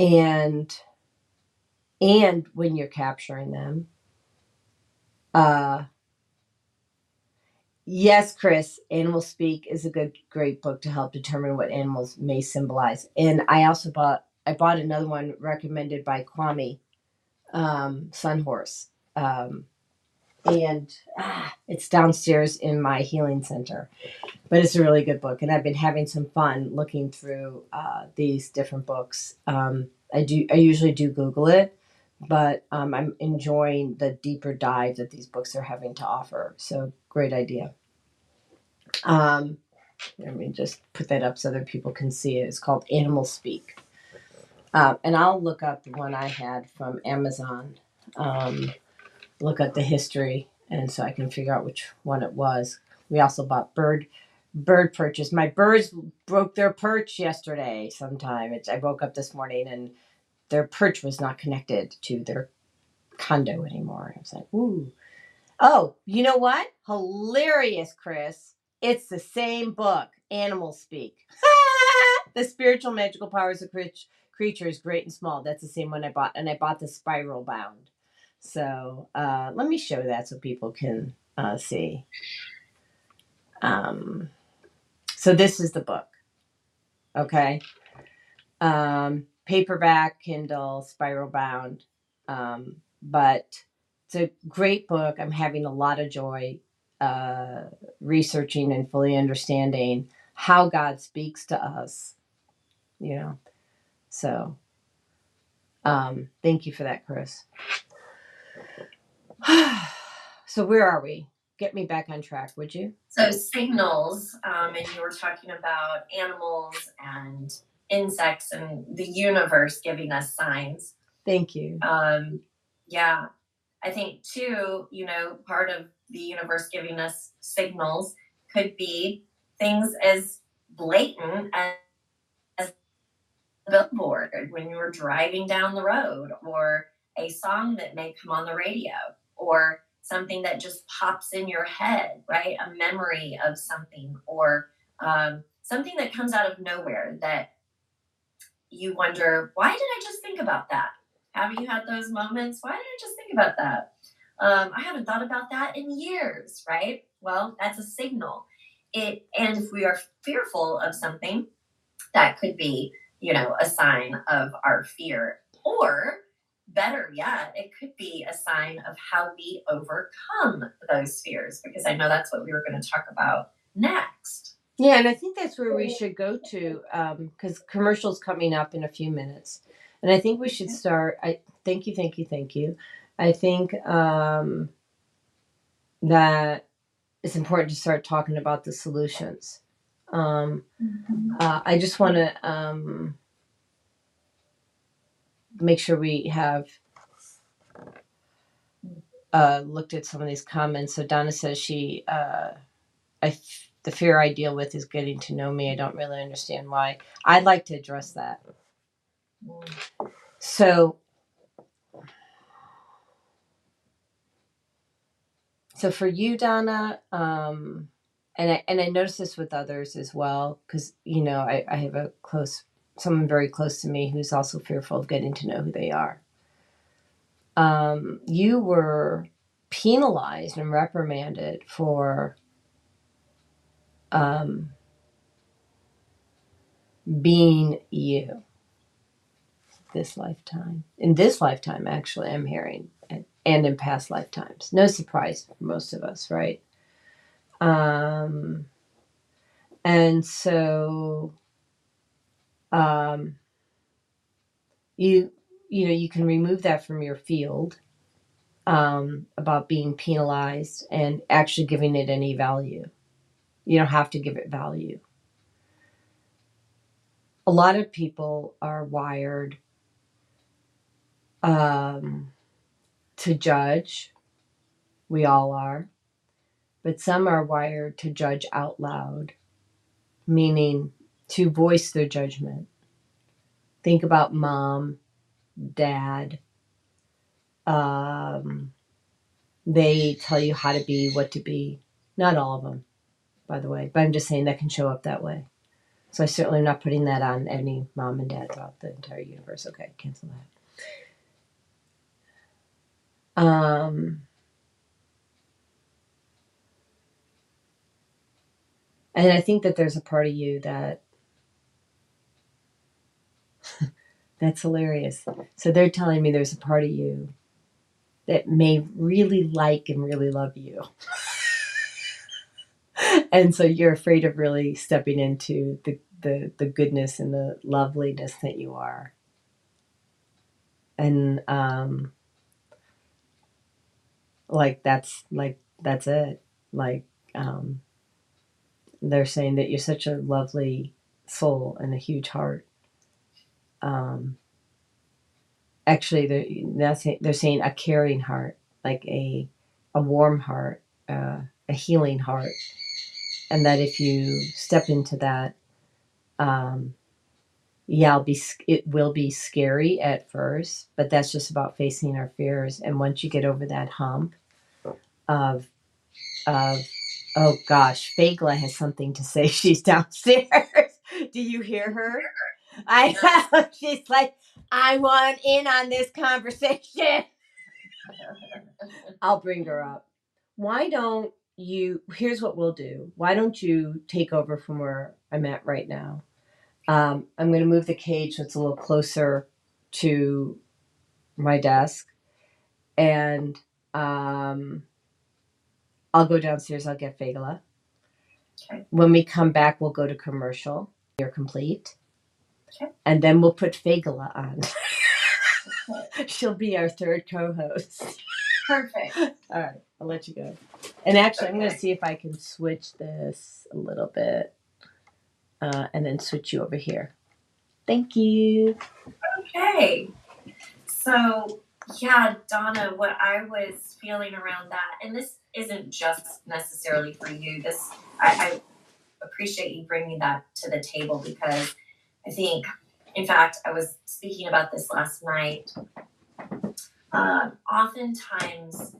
and and when you're capturing them, uh, Yes, Chris, Animal Speak is a good, great book to help determine what animals may symbolize. And I also bought, I bought another one recommended by Kwame, um, Sunhorse. Um, and ah, it's downstairs in my healing center. But it's a really good book. And I've been having some fun looking through uh, these different books. Um, I do, I usually do Google it, but um, I'm enjoying the deeper dive that these books are having to offer. So great idea. Um, let me just put that up so other people can see it. It's called Animal Speak. Uh, and I'll look up the one I had from Amazon, um, look up the history, and so I can figure out which one it was. We also bought bird bird purchase. My birds broke their perch yesterday sometime. It's, I woke up this morning and their perch was not connected to their condo anymore. I was like, ooh. Oh, you know what? Hilarious, Chris. It's the same book, Animal Speak. [laughs] the spiritual magical powers of creat- creatures, great and small. That's the same one I bought, and I bought the spiral bound. So uh, let me show that so people can uh, see. Um, so this is the book. Okay. Um, paperback, Kindle, spiral bound. Um, but it's a great book. I'm having a lot of joy uh, researching and fully understanding how God speaks to us. You know, so um, thank you for that, Chris. [sighs] so where are we? Get me back on track, would you? So signals, um, and you were talking about animals and insects and the universe giving us signs. Thank you. Um, yeah, I think too, you know, part of the universe giving us signals could be things as blatant as, as a billboard when you're driving down the road, or a song that may come on the radio, or something that just pops in your head, right? A memory of something, or um, something that comes out of nowhere that you wonder, why did I just think about that? Have you had those moments? Why did I just think about that? Um, I haven't thought about that in years, right? Well, that's a signal. It and if we are fearful of something, that could be, you know, a sign of our fear. Or better yet, it could be a sign of how we overcome those fears, because I know that's what we were going to talk about next. Yeah, and I think that's where we should go to because commercials coming up in a few minutes, and I think we should start. I thank you, thank you, thank you. I think um, that it's important to start talking about the solutions. Um, uh, I just want to um, make sure we have uh, looked at some of these comments. So Donna says she, uh, I, f- the fear I deal with is getting to know me. I don't really understand why. I'd like to address that. So, so for you, Donna, um, and I and I notice this with others as well, because you know I, I have a close someone very close to me who's also fearful of getting to know who they are. Um, you were penalized and reprimanded for um, being you this lifetime. In this lifetime, actually, I'm hearing, and, and in past lifetimes. No surprise for most of us, right? Um, and so, um, you you know you can remove that from your field um, about being penalized and actually giving it any value. You don't have to give it value. A lot of people are wired um, to judge. We all are. But some are wired to judge out loud, meaning to voice their judgment. Think about mom, dad. Um, they tell you how to be, what to be. Not all of them, by the way, but I'm just saying that can show up that way. So I certainly am not putting that on any mom and dad throughout the entire universe. Okay, cancel that. Um, and I think that there's a part of you that [laughs] that's hilarious. So they're telling me there's a part of you that may really like and really love you. [laughs] and so you're afraid of really stepping into the, the, the goodness and the loveliness that you are. And um like that's like that's it. Like um they're saying that you're such a lovely soul and a huge heart. Um actually they're, saying- they're saying a caring heart, like a a warm heart, uh, a healing heart, and that if you step into that, um, yeah, I'll be it will be scary at first, but that's just about facing our fears. And once you get over that hump of of oh gosh, Fagla has something to say. [laughs] She's downstairs. Do you hear her? I. [laughs] She's like, I want in on this conversation. I'll bring her up. Why don't you? Here's what we'll do. Why don't you take over from where I'm at right now? Um, I'm going to move the cage so it's a little closer to my desk, and um, I'll go downstairs. I'll get Fagala. Okay. When we come back, we'll go to commercial. You're complete. Okay. And then we'll put Fagala on. [laughs] She'll be our third co-host. Perfect. [laughs] All right, I'll let you go. And actually, I'm going to Okay. see if I can switch this a little bit, uh, and then switch you over here. Thank you. Okay. So, yeah, Donna, what I was feeling around that, and this isn't just necessarily for you, this, I, I appreciate you bringing that to the table because I think, in fact, I was speaking about this last night. Um, oftentimes,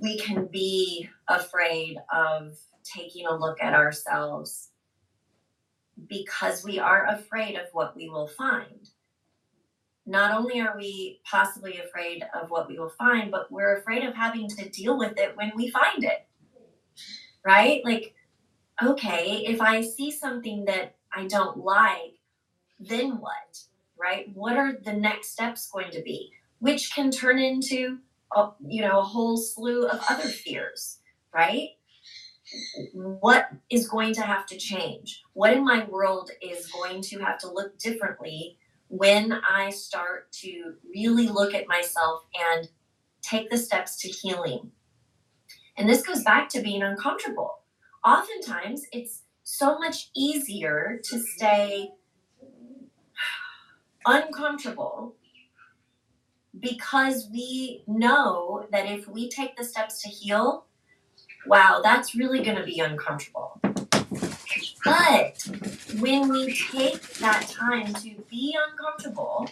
we can be afraid of taking a look at ourselves because we are afraid of what we will find. Not only are we possibly afraid of what we will find, but we're afraid of having to deal with it when we find it. Right? Like, okay, if I see something that I don't like, then what? Right? What are the next steps going to be? Which can turn into a, you know, a whole slew of other fears, right? What is going to have to change? What in my world is going to have to look differently when I start to really look at myself and take the steps to healing? And this goes back to being uncomfortable. Oftentimes, it's so much easier to stay uncomfortable because we know that if we take the steps to heal, wow, that's really going to be uncomfortable. But when we take that time to be uncomfortable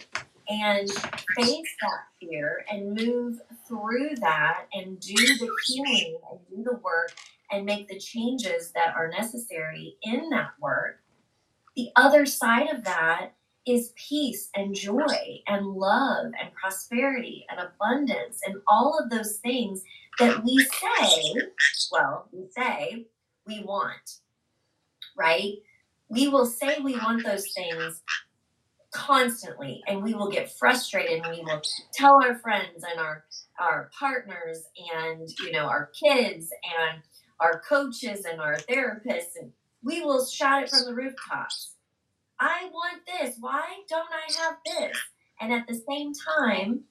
and face that fear and move through that and do the healing and do the work and make the changes that are necessary in that work, the other side of that is peace and joy and love and prosperity and abundance and all of those things that we say, well, we say we want, right? We will say we want those things constantly and we will get frustrated and we will tell our friends and our our partners and you know our kids and our coaches and our therapists and we will shout it from the rooftops I want this. Why don't I have this? And at the same time,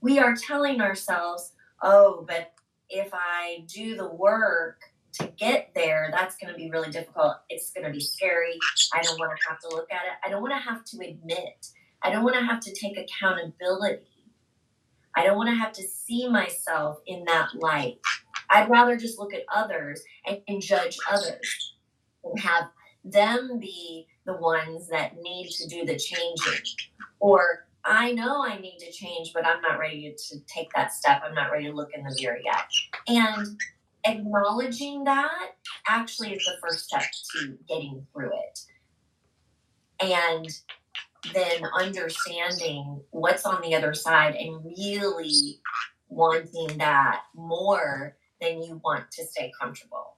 we are telling ourselves, oh, but if I do the work to get there, that's going to be really difficult. It's going to be scary. I don't want to have to look at it. I don't want to have to admit. I don't want to have to take accountability. I don't want to have to see myself in that light. I'd rather just look at others and, and judge others and have them be the ones that need to do the changing. Or I know I need to change, but I'm not ready to take that step. I'm not ready to look in the mirror yet. And acknowledging that actually is the first step to getting through it. And then understanding what's on the other side and really wanting that more than you want to stay comfortable.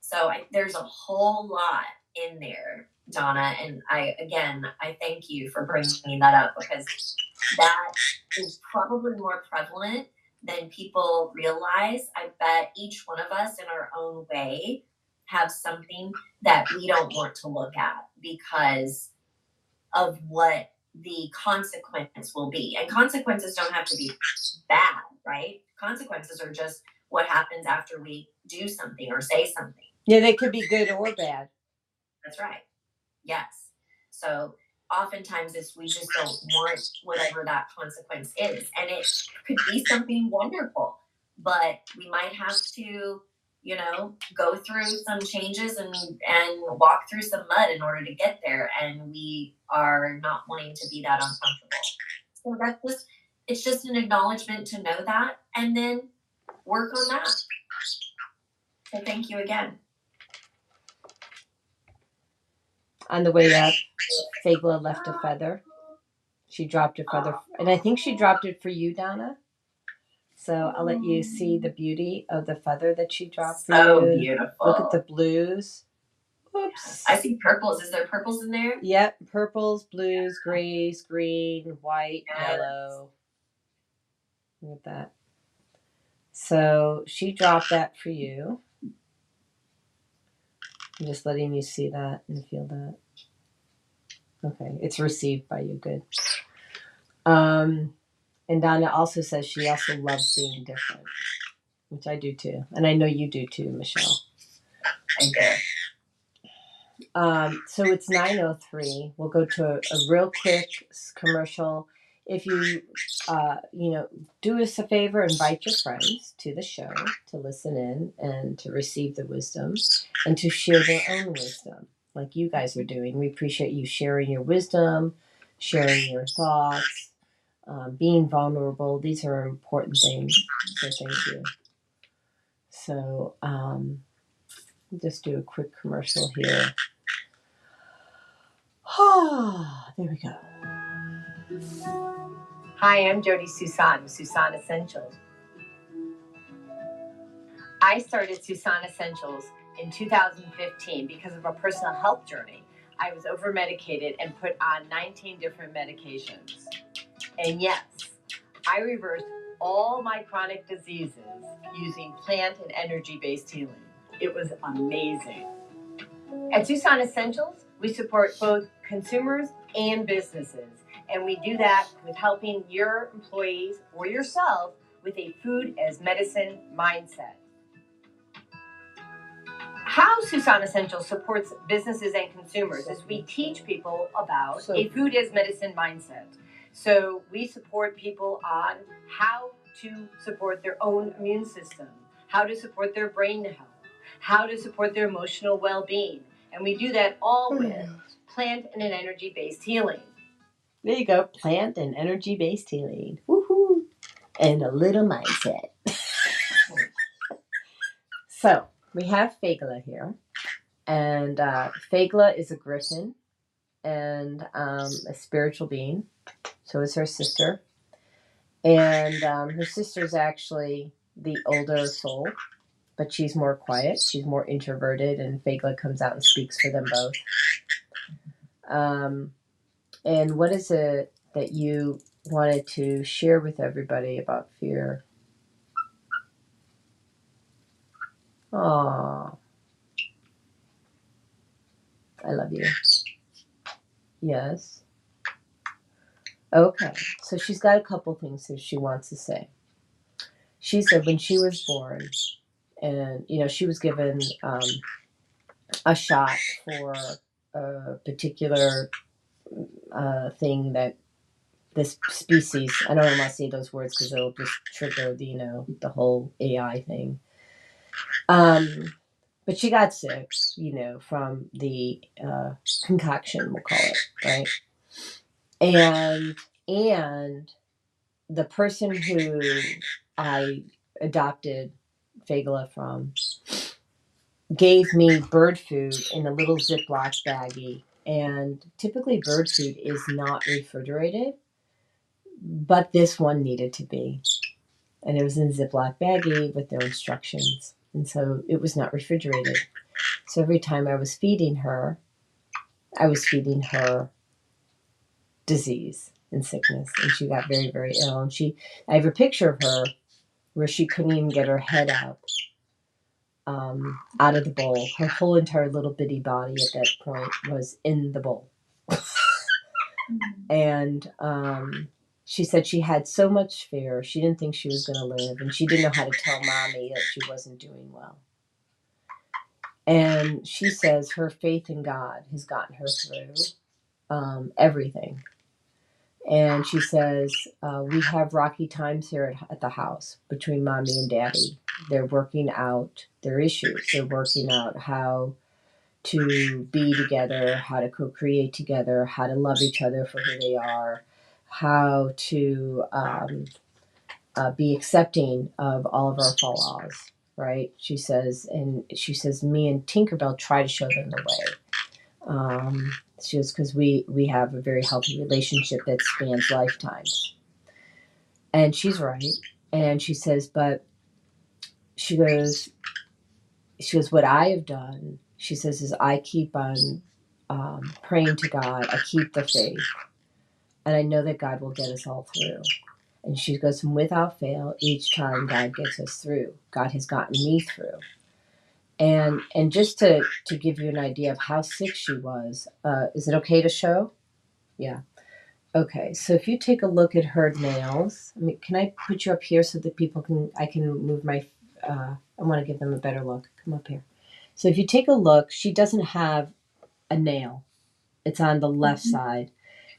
So I, there's a whole lot in there, Donna. And I, again, I thank you for bringing that up because that is probably more prevalent than people realize. I bet each one of us in our own way have something that we don't want to look at because of what the consequence will be. And consequences don't have to be bad, right? Consequences are just what happens after we do something or say something. Yeah, they could be good or bad. That's right. Yes. So oftentimes it's we just don't want whatever that consequence is. And it could be something wonderful, but we might have to, you know, go through some changes and and walk through some mud in order to get there. And we are not wanting to be that uncomfortable. So that's just it's just an acknowledgement to know that and then work on that. So thank you again. On the way up, Fagla left a feather. She dropped a feather, and I think she dropped it for you, Donna. So I'll let you see the beauty of the feather that she dropped for So you. beautiful. Look at the blues. Oops. I see purples. Is there purples in there? Yep, purples, blues, grays, green, white, Yes. yellow. Look at that. So she dropped that for you. I'm just letting you see that and feel that. Okay, it's received by you. Good. Um, and Donna also says she also loves being different, which I do too, and I know you do too, Michelle. Do. Um, so it's 903. We'll go to a, a real quick commercial. If you, uh, you know, do us a favor, invite your friends to the show to listen in and to receive the wisdom and to share their own wisdom, like you guys are doing. We appreciate you sharing your wisdom, sharing your thoughts, um, being vulnerable. These are important things. So thank you. So um, just do a quick commercial here. Ah, [sighs] there we go. Hi, I'm Jodi Suson Suson Essentials. I started Suson Essentials in 2015 because of a personal health journey. I was over medicated and put on 19 different medications. And yes, I reversed all my chronic diseases using plant and energy based healing. It was amazing. At Suson Essentials, we support both consumers and businesses, and we do that with helping your employees or yourself with a food as medicine mindset. How Suson Essentials supports businesses and consumers is we teach people about a food as medicine mindset. So we support people on how to support their own immune system, how to support their brain health, how to support their emotional well-being, and we do that all oh, with plant and an energy-based healing. There you go. Plant and energy based healing. Woohoo! And a little mindset. [laughs] so we have Fagla here. And uh, Fagla is a griffin and um, a spiritual being. So is her sister. And um, her sister's actually the older soul, but she's more quiet. She's more introverted, and Fagla comes out and speaks for them both. Um, and what is it that you wanted to share with everybody about fear? Oh, I love you. Yes. Okay, so she's got a couple things that she wants to say. She said when she was born, and you know, she was given um, a shot for a particular uh, thing that this species i don't want to say those words because it'll just trigger the you know the whole ai thing. Um but she got sick you know from the uh, concoction we'll call it right? And and the person who i adopted fagula from gave me bird food in a little ziploc baggie and typically bird food is not refrigerated but this one needed to be. And it was in ziploc baggie with no instructions and so it was not refrigerated. So every time i was feeding her i was feeding her disease and sickness and she got very very ill. And she i have a picture of her where she couldn't even get her head out um, out of the bowl. Her whole entire little bitty body at that point was in the bowl. And um, she said she had so much fear. She didn't think she was going to live and she didn't know how to tell mommy that she wasn't doing well. And she says her faith in god has gotten her through um, everything and she says uh, we have rocky times here at, at the house between mommy and daddy. They're working out their issues. They're working out how to be together how to co-create together how to love each other for who they are how to um, uh, be accepting of all of our flaws right? She says and she says me and tinkerbell try to show them the way. Um, she goes because we we have a very healthy relationship that spans lifetimes and she's right. And she says but she goes she goes what i have done she says is i keep on um, praying to god. I keep the faith. And i know that god will get us all through. And she goes without fail each time god gets us through god has gotten me through and and just to to give you an idea of how sick she was uh, is it okay to show yeah okay so if you take a look at her nails i mean can i put you up here so that people can i can move my uh, i want to give them a better look come up here so if you take a look she doesn't have a nail. It's on the left Mhm. side.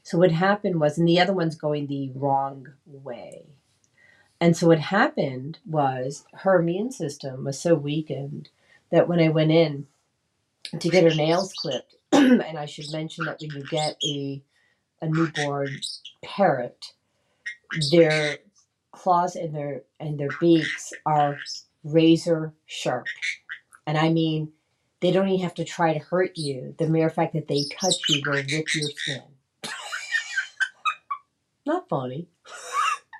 So what happened was, and the other one's going the wrong way. And so what happened was her immune system was so weakened that when I went in to get her nails clipped, [clears throat] and I should mention that when you get a a newborn parrot, their claws and their and their beaks are razor sharp. And I mean they don't even have to try to hurt you. The mere fact that they touch you will rip your skin. [laughs] Not funny.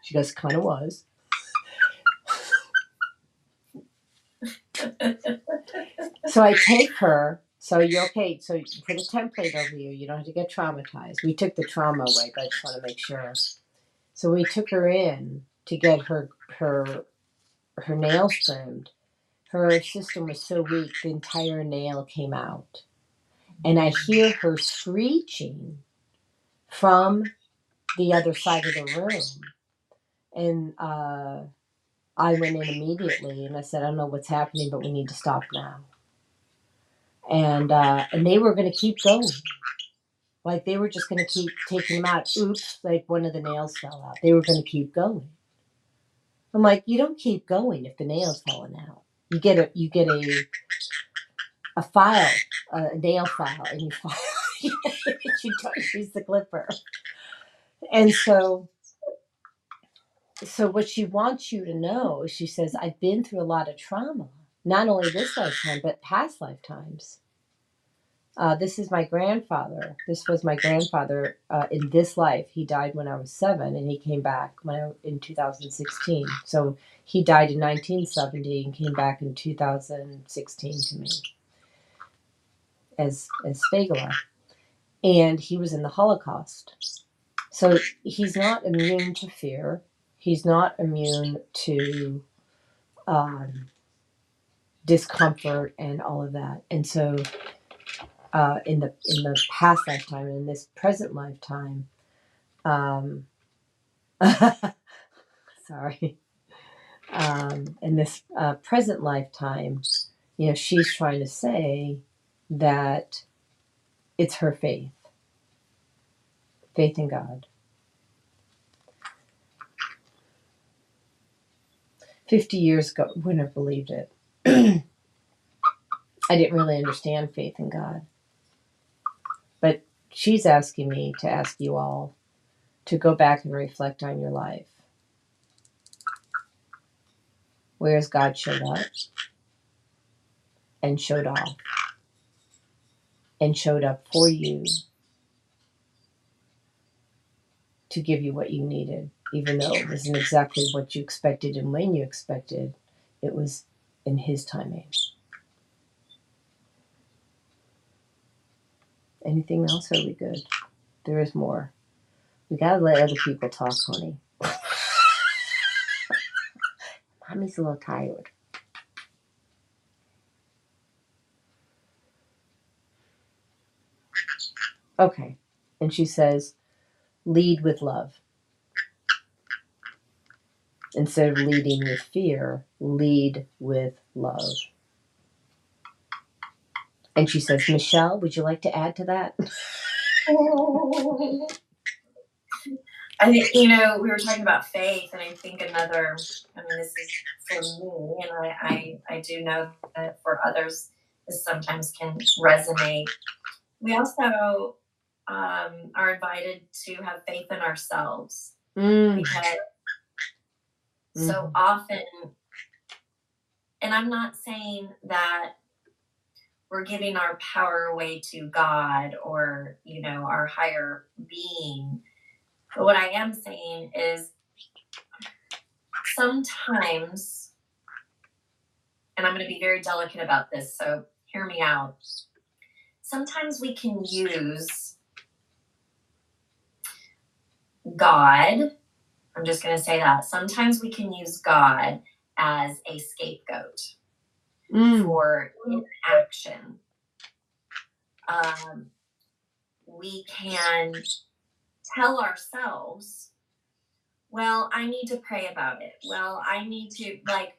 She goes, kind of was. So I take her. So you're okay. So you put a template over you. You don't have to get traumatized. We took the trauma away, but I just want to make sure. So we took her in to get her her her nails trimmed. Her system was so weak, the entire nail came out, and I hear her screeching from the other side of the room, and uh, I went in immediately, and I said, "I don't know what's happening, but we need to stop now." and uh, and they were going to keep going. Like they were just going to keep taking them out. Oops! Like one of the nails fell out. They were going to keep going. I'm like, you don't keep going if the nail's falling out. You get a you get a a file, a nail file, and you [laughs] file. you don't use the clipper. And so, so what she wants you to know, is she says, I've been through a lot of trauma, not only this lifetime but past lifetimes. Uh, this is my grandfather. This was my grandfather uh, in this life. He died when I was seven, and he came back when I, in 2016. So he died in 1970 and came back in 2016 to me as as Spegler, and he was in the Holocaust. So he's not immune to fear. He's not immune to um, discomfort and all of that. And so uh, in the in the past lifetime and in this present lifetime. Um, [laughs] sorry. Um, in this uh, present lifetime, you know, she's trying to say that it's her faith, faith in God. Fifty years ago, wouldn't have believed it. [clears throat] I didn't really understand faith in God. But she's asking me to ask you all to go back and reflect on your life. Where has God showed up and showed off and showed up for you to give you what you needed, even though it wasn't exactly what you expected and when you expected, it was in His timing. Anything else? Are we good? There is more. We gotta let other people talk, honey. [laughs] Mommy's a little tired. Okay. And she says, lead with love. Instead of leading with fear, lead with love. And she says, Michelle, would you like to add to that? [laughs] I think you know we were talking about faith, and I think another. I mean, this is for me, and I I, I do know that for others, this sometimes can resonate. We also um, are invited to have faith in ourselves Mm, because so mm-hmm. often, and I'm not saying that we're giving our power away to God or you know our higher being. But what I am saying is sometimes, and I'm going to be very delicate about this, so hear me out. Sometimes we can use God, I'm just going to say that. Sometimes we can use God as a scapegoat mm, for inaction. Um, we can tell ourselves, well, I need to pray about it. Well, I need to, like,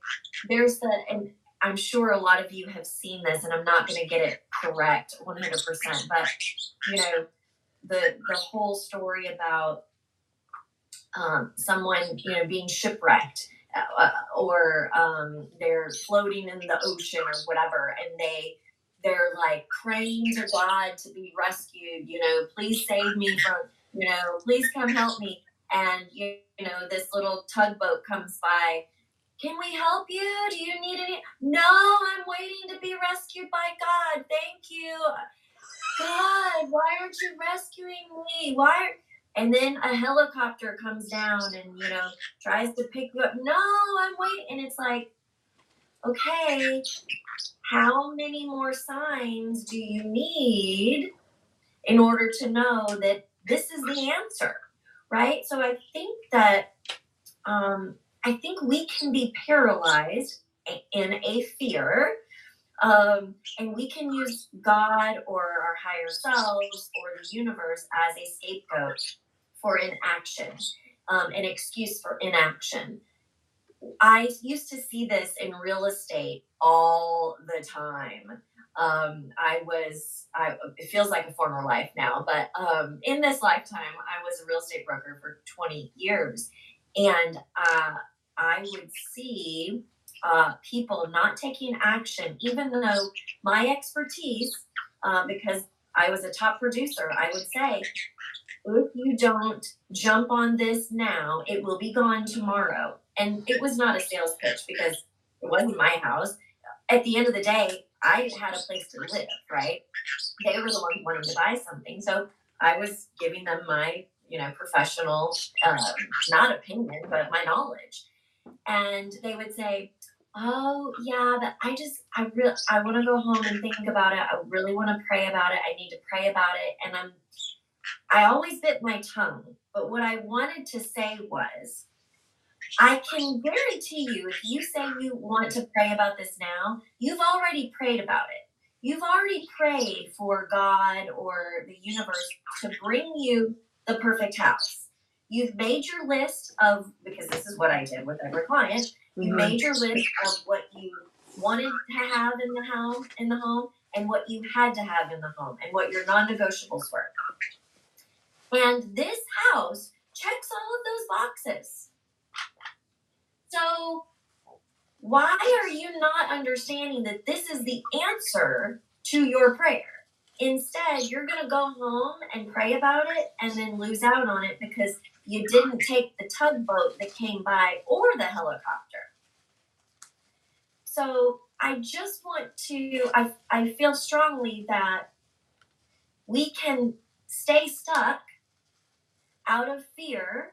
there's the, and I'm sure a lot of you have seen this, and I'm not going to get it correct 100%, but you know, the the whole story about um, someone you know being shipwrecked uh, or um, they're floating in the ocean or whatever, and they they're like praying to God to be rescued. You know, please save me from. You know, please come help me. And you, you know, this little tugboat comes by. Can we help you? Do you need any? No, I'm waiting to be rescued by God. Thank you. God, why aren't you rescuing me? Why? And then a helicopter comes down and you know tries to pick you up. No, I'm waiting, and it's like, okay, how many more signs do you need in order to know that this is the answer, right? So I think that um, I think we can be paralyzed in a fear um, and we can use God or our higher selves or the universe as a scapegoat for inaction, um, an excuse for inaction. I used to see this in real estate all the time. Um, I was, I, it feels like a former life now, but um, in this lifetime, I was a real estate broker for 20 years. And uh, I would see uh, people not taking action, even though my expertise, uh, because I was a top producer, I would say, if you don't jump on this now, it will be gone tomorrow. And it was not a sales pitch because it wasn't my house. At the end of the day, I had a place to live, right? They were the ones wanting to buy something. So I was giving them my, you know, professional, uh, not opinion, but my knowledge. And they would say, Oh yeah, but I just I really I want to go home and think about it. I really want to pray about it. I need to pray about it, and I'm I always bit my tongue. But what I wanted to say was, I can guarantee you, if you say you want to pray about this now, you've already prayed about it. You've already prayed for God or the universe to bring you the perfect house. You've made your list of, because this is what I did with every client, you made your list of what you wanted to have in the home, in the home, and what you had to have in the home, and what your non-negotiables were. And this house checks all of those boxes. So why are you not understanding that this is the answer to your prayer? Instead, you're going to go home and pray about it and then lose out on it because you didn't take the tugboat that came by or the helicopter. So I just want to, I, I feel strongly that we can stay stuck out of fear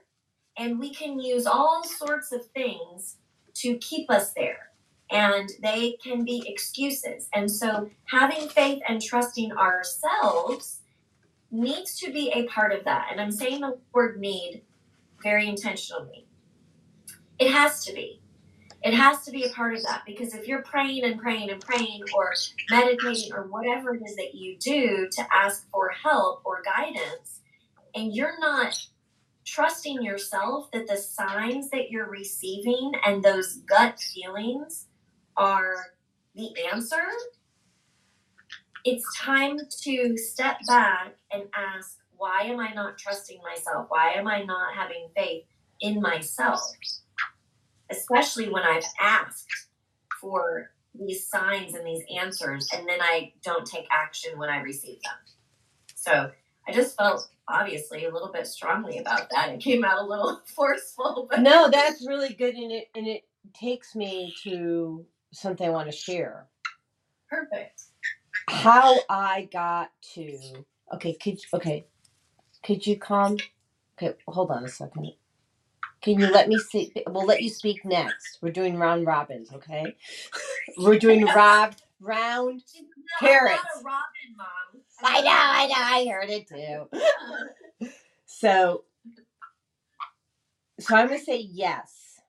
and we can use all sorts of things to keep us there. And they can be excuses. And so having faith and trusting ourselves needs to be a part of that. And I'm saying the word need very intentionally. It has to be. It has to be a part of that because if you're praying and praying and praying or meditating or whatever it is that you do to ask for help or guidance, and you're not trusting yourself that the signs that you're receiving and those gut feelings are the answer, it's time to step back and ask, why am I not trusting myself? Why am I not having faith in myself? Especially when I've asked for these signs and these answers, and then I don't take action when I receive them. So I just felt obviously a little bit strongly about that. It came out a little [laughs] forceful, but No, that's really good, and it and it takes me to something I want to share. perfect. How I got to okay, could okay, could you come? Okay, hold on a second. Can you let me see? We'll let you speak next. We're doing round robins, okay? [laughs] We're doing rob round. She's Carrots. Not a robin mom. I know, I know, I heard it too. [laughs] So, so I'm gonna say yes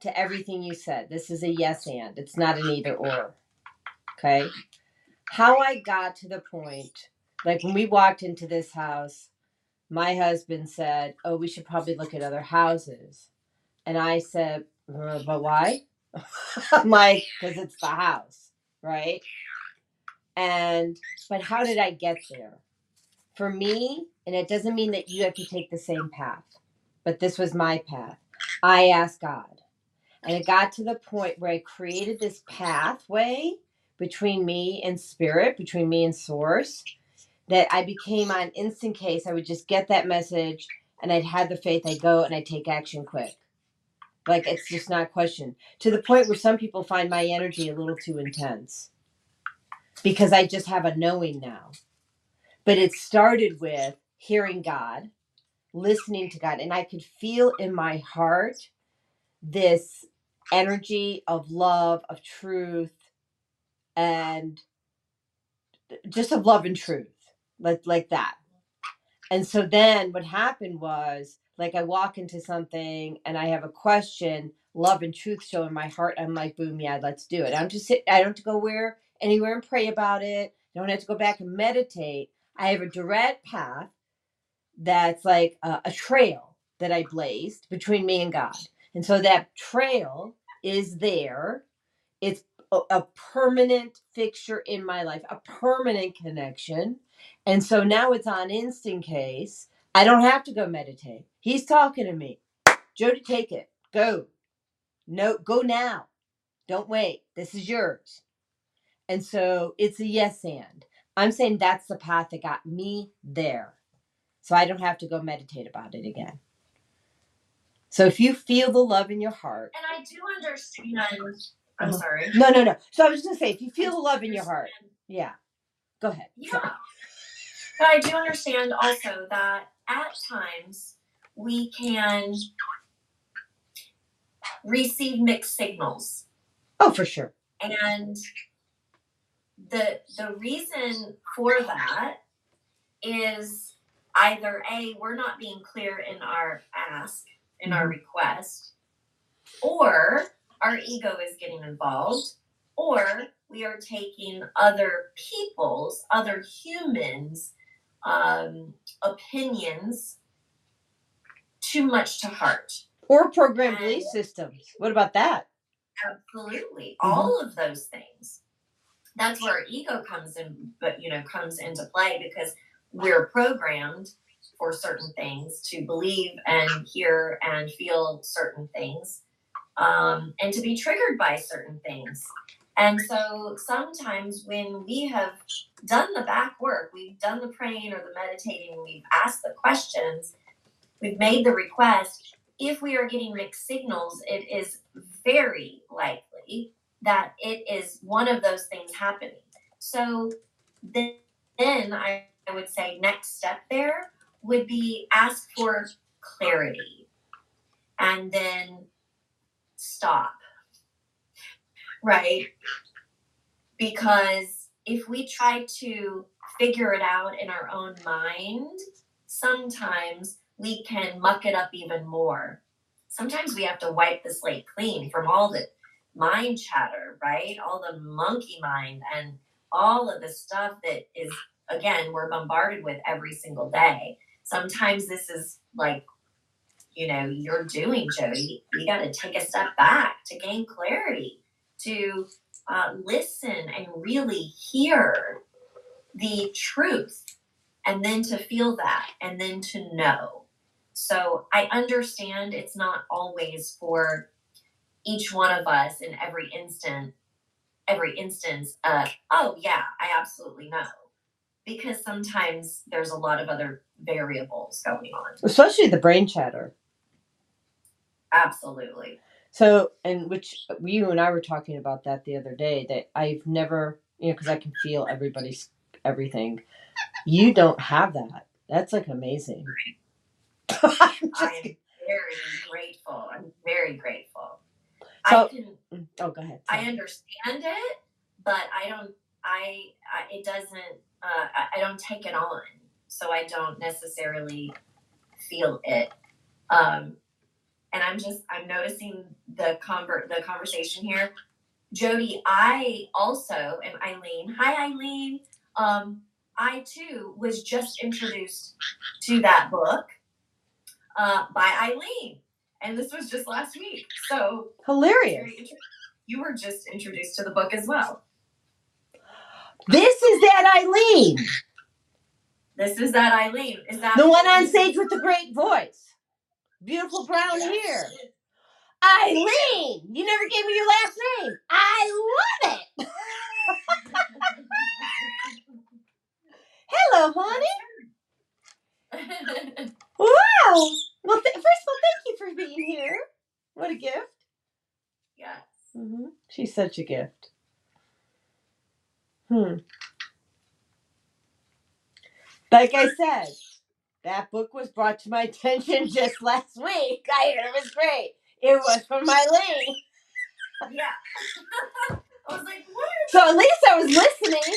to everything you said. This is a yes and. It's not an either or. Okay. How I got to the point, like when we walked into this house, my husband said, "Oh, we should probably look at other houses," and I said, "Uh, "But why?" [laughs] I'm like, because it's the house, right? And, but how did I get there? For me, and it doesn't mean that you have to take the same path, but this was my path. I asked God. And it got to the point where I created this pathway between me and spirit, between me and source, that I became on instant case. I would just get that message and I'd have the faith, I'd go and I'd take action quick. Like it's just not a question. To the point where some people find my energy a little too intense because I just have a knowing now. But it started with hearing God, listening to God, and I could feel in my heart this energy of love, of truth, and just of love and truth, like like that. And so then what happened was like I walk into something and I have a question, love and truth show in my heart. I'm like, boom, yeah, let's do it. I don't just I don't have to go where anywhere and pray about it. I don't have to go back and meditate. I have a direct path that's like a, a trail that I blazed between me and God. And so that trail is there. It's a, a permanent fixture in my life, a permanent connection. And so now it's on instant case. I don't have to go meditate. He's talking to me. Jodi, take it. Go. No, go now. Don't wait. This is yours. And so it's a yes and. I'm saying that's the path that got me there. So I don't have to go meditate about it again. So if you feel the love in your heart, And I do understand. I'm Uh-huh. sorry. no, no, no. So I was just gonna say, if you feel the love in your heart, yeah, go ahead. Yeah. But I do understand also that at times we can receive mixed signals. Oh, for sure. And the the reason for that is either A, we're not being clear in our ask, in our mm-hmm. request, or our ego is getting involved, or we are taking other people's, other humans' um, opinions too much to heart. Or program belief systems. What about that? Absolutely. Mhm. All of those things. That's where ego comes in, but you know, comes into play because we're programmed for certain things to believe and hear and feel certain things, um, and to be triggered by certain things. And so sometimes when we have done the back work, we've done the praying or the meditating, we've asked the questions, we've made the request, if we are getting mixed signals, it is very likely that it is one of those things happening. So then, then I, I would say next step there would be ask for clarity and then stop. Right? Because if we try to figure it out in our own mind, sometimes we can muck it up even more. Sometimes we have to wipe the slate clean from all the mind chatter, right? All the monkey mind and all of the stuff that is, again, we're bombarded with every single day. Sometimes this is like, you know, you're doing, Jodi. You got to take a step back to gain clarity, to uh, listen and really hear the truth, and then to feel that, and then to know. So I understand it's not always for each one of us in every instant, every instance, uh, oh yeah, I absolutely know. Because sometimes there's a lot of other variables going on. Especially the brain chatter. Absolutely. So, and which you and I were talking about that the other day that I've never, you know, because I can feel everybody's everything. You don't have that. That's like amazing. I'm [laughs] I am very grateful. I'm very grateful. So- I can oh, go ahead. I Sorry. understand it, but I don't. I, I it doesn't. Uh, I, I don't take it on, so I don't necessarily feel it. Um, and I'm just I'm noticing the convert the conversation here. Jodi, I also and Eileen. Hi, Eileen. Um, I too was just introduced to that book uh, by Eileen. and this was just last week. So Hilarious. You were just introduced to the book as well. This is that Eileen, This is that Eileen. Is that the one on stage with the great voice, beautiful brown hair. Eileen, you never gave me your last name. I love it. [laughs] Hello, honey. [laughs] Wow. Well, th- first of all, thank you for being here. What a gift. yes. hmm She's such a gift. Hmm. Like I said, that book was brought to my [laughs] attention just last week. I heard it was great. It was from Eileen. Yeah. [laughs] I was like, what? So at least I was listening.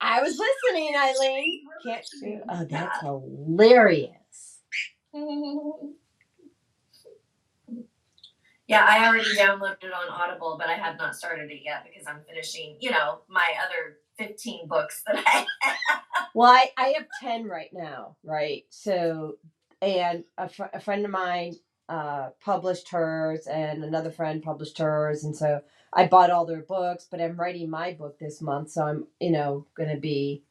I was listening, Eileen. Can't you? [laughs] Oh, that's hilarious. Yeah, I already downloaded it on Audible, but I have not started it yet because I'm finishing, you know, my other 15 books that I [laughs] Well, I, I have 10 right now, right? So, and a, fr- a friend of mine uh, published hers, and another friend published hers. And so I bought all their books, but I'm writing my book this month. So I'm, you know, going to be.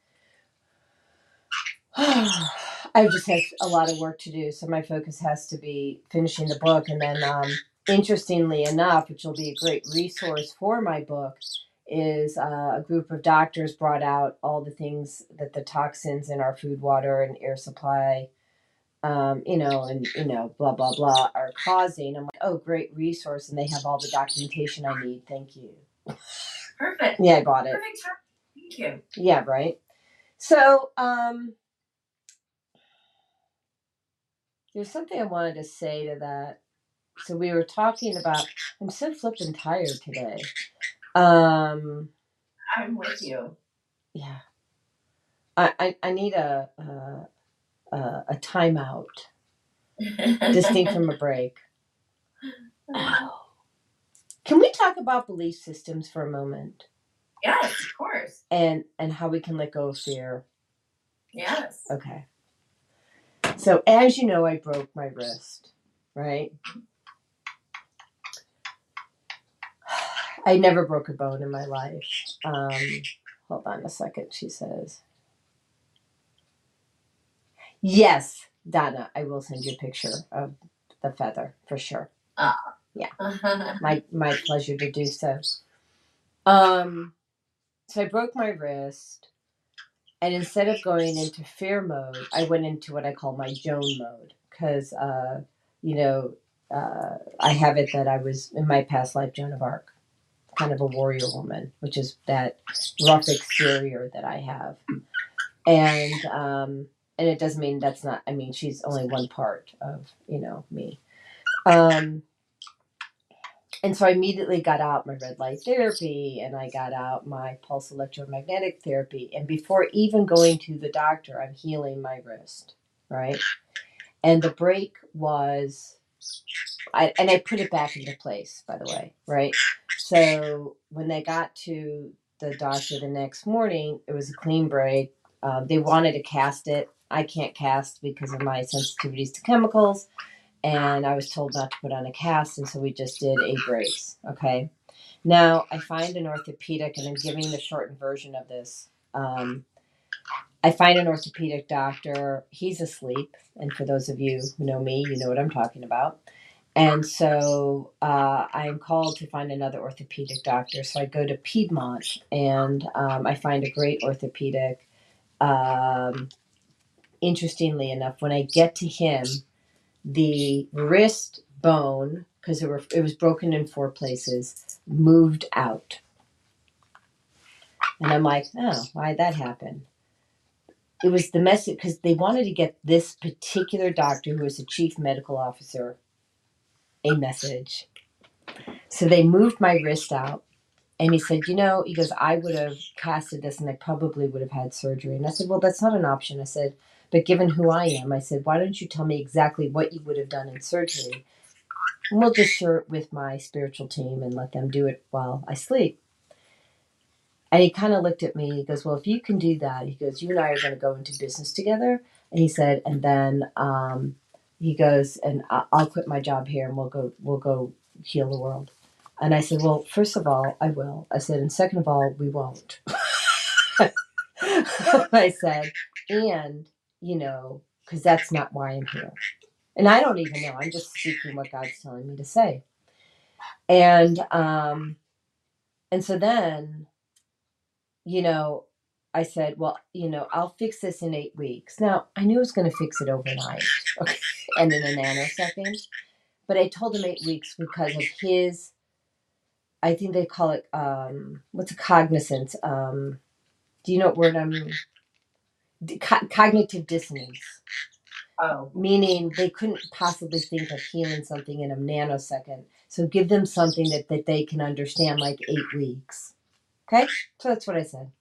[sighs] I just have a lot of work to do. So my focus has to be finishing the book. And then, um, interestingly enough, which will be a great resource for my book, is uh, a group of doctors brought out all the things that the toxins in our food, water, and air supply, um, you know, and you know, blah blah blah, are causing. I'm like, oh, great resource, and they have all the documentation I need. Thank you. Perfect. Yeah, I bought it. Perfect. Thank you. Yeah, right. So, um, there's something I wanted to say to that. So we were talking about. I'm so flippin' tired today. Um, I'm with you. yeah. I, I, I need a, a, a, a timeout, distinct from a [laughs] break. Ow. [sighs] Can we talk about belief systems for a moment yes, of course. and and how we can let go of fear? Yes. Okay. So as you know, I broke my wrist, right? I never broke a bone in my life. Um, hold on a second, she says. Yes, Donna, I will send you a picture of the feather for sure. [laughs] My my pleasure to do so. Um, so I broke my wrist, and instead of going into fear mode, I went into what I call my Joan mode because, uh, you know, uh, I have it that I was in my past life Joan of Arc, kind of a warrior woman, which is that rough exterior that I have, and um, and it doesn't mean that's not. I mean, she's only one part of you know me. Um, and so I immediately got out my red light therapy and I got out my pulse electromagnetic therapy. And before even going to the doctor, I'm healing my wrist, right? And the break was, I, and I put it back into place, by the way, right? So when they got to the doctor the next morning, it was a clean break. Um, they wanted to cast it. I can't cast because of my sensitivities to chemicals and I was told not to put on a cast, and so we just did a brace. Okay. Now I find an orthopedic, and I'm giving the shortened version of this. Um, I find an orthopedic doctor. He's asleep, and for those of you who know me, you know what I'm talking about. And so uh, I'm called to find another orthopedic doctor. So I go to Piedmont, and um, I find a great orthopedic. Um, interestingly enough, when I get to him, the wrist bone because it, it was broken in four places moved out and i'm like oh why'd that happen it was the message because they wanted to get this particular doctor who was the chief medical officer a message so they moved my wrist out and he said you know he goes i would have casted this and i probably would have had surgery and i said well that's not an option i said but given who I am, I said, why don't you tell me exactly what you would have done in surgery? And we'll just share it with my spiritual team and let them do it while I sleep. And he kind of looked at me. He goes, Well, if you can do that, he goes, You and I are going to go into business together. And he said, And then um, he goes, and I- I'll quit my job here and we'll go, we'll go heal the world. And I said, well, first of all, I will. I said, and second of all, we won't. [laughs] I said, and, you know, because that's not why I'm here. And I don't even know. I'm just speaking what God's telling me to say. And, um, and so then, you know, I said, well, you know, I'll fix this in eight weeks. Now, I knew I was going to fix it overnight [laughs] okay, and in a nanosecond. But I told him eight weeks because of his, I think they call it, um, what's a cognizance? Um, do you know what word I'm, co- cognitive dissonance, Oh, meaning they couldn't possibly think of healing something in a nanosecond. So give them something that, that they can understand, like eight weeks. Okay? So that's what I said.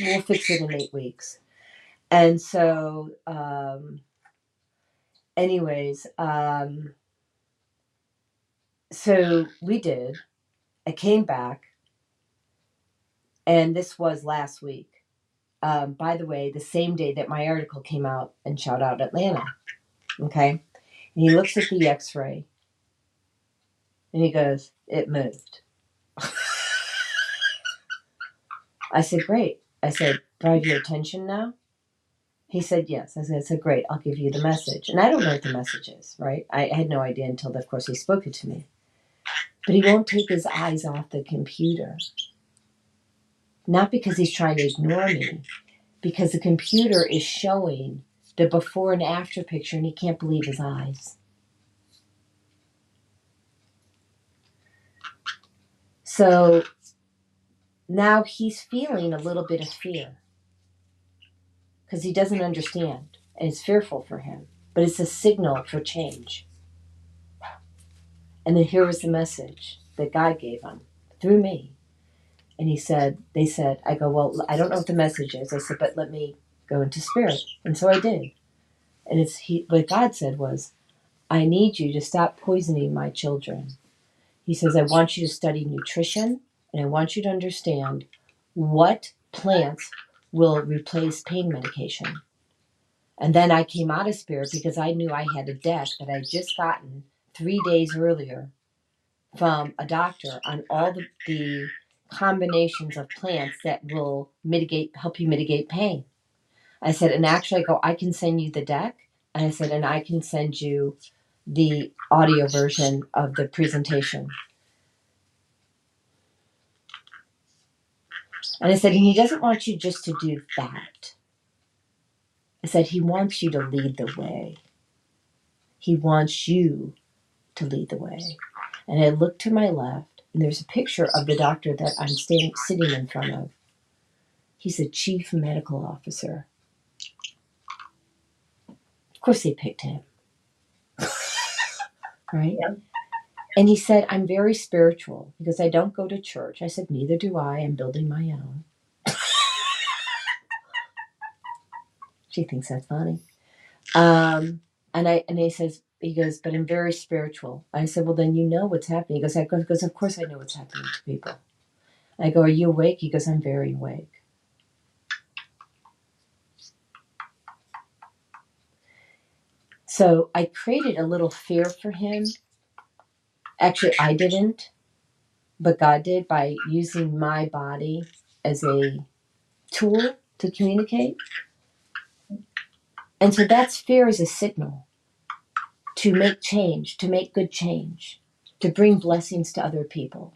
We'll fix it in eight weeks. And so, um, anyways, um, so we did. I came back, and this was last week. Um, by the way, the same day that my article came out and shout out Atlanta. Okay. And he looks at the x ray and he goes, It moved. I said, Great. I said, Do I have your attention now? He said, Yes. I said, I said, Great, I'll give you the message. And I don't know what the message is, right? I had no idea until, of course, he spoke it to me. But he won't take his eyes off the computer. Not because he's trying to ignore me, because the computer is showing the before and after picture, and he can't believe his eyes. So now he's feeling a little bit of fear because he doesn't understand and it's fearful for him, but it's a signal for change. And then here was the message that God gave him through me. And he said, They said, I go, Well, I don't know what the message is. I said, But let me go into spirit. And so I did. And it's he, what God said was, I need you to stop poisoning my children. He says, I want you to study nutrition and I want you to understand what plants will replace pain medication. And then I came out of spirit because I knew I had a deck that I'd just gotten three days earlier from a doctor on all the, the combinations of plants that will mitigate, help you mitigate pain. I said, and actually, I go, I can send you the deck. And I said, and I can send you the audio version of the presentation. And I said, and he doesn't want you just to do that. I said, he wants you to lead the way. He wants you to lead the way. And I looked to my left, and there's a picture of the doctor that I'm standing, sitting in front of. He's a chief medical officer. Of course, they picked him. [laughs] right? Yeah. And he said, I'm very spiritual because I don't go to church. I said, Neither do I. I'm building my own. [laughs] she thinks that's funny. Um, and I and he says, he goes, but I'm very spiritual. I said, well, then you know what's happening. He goes, I go, goes, of course I know what's happening to people. I go, are you awake? He goes, I'm very awake. So I created a little fear for him. Actually, I didn't, but God did by using my body as a tool to communicate. And so that's fear as a signal to make change, to make good change, to bring blessings to other people.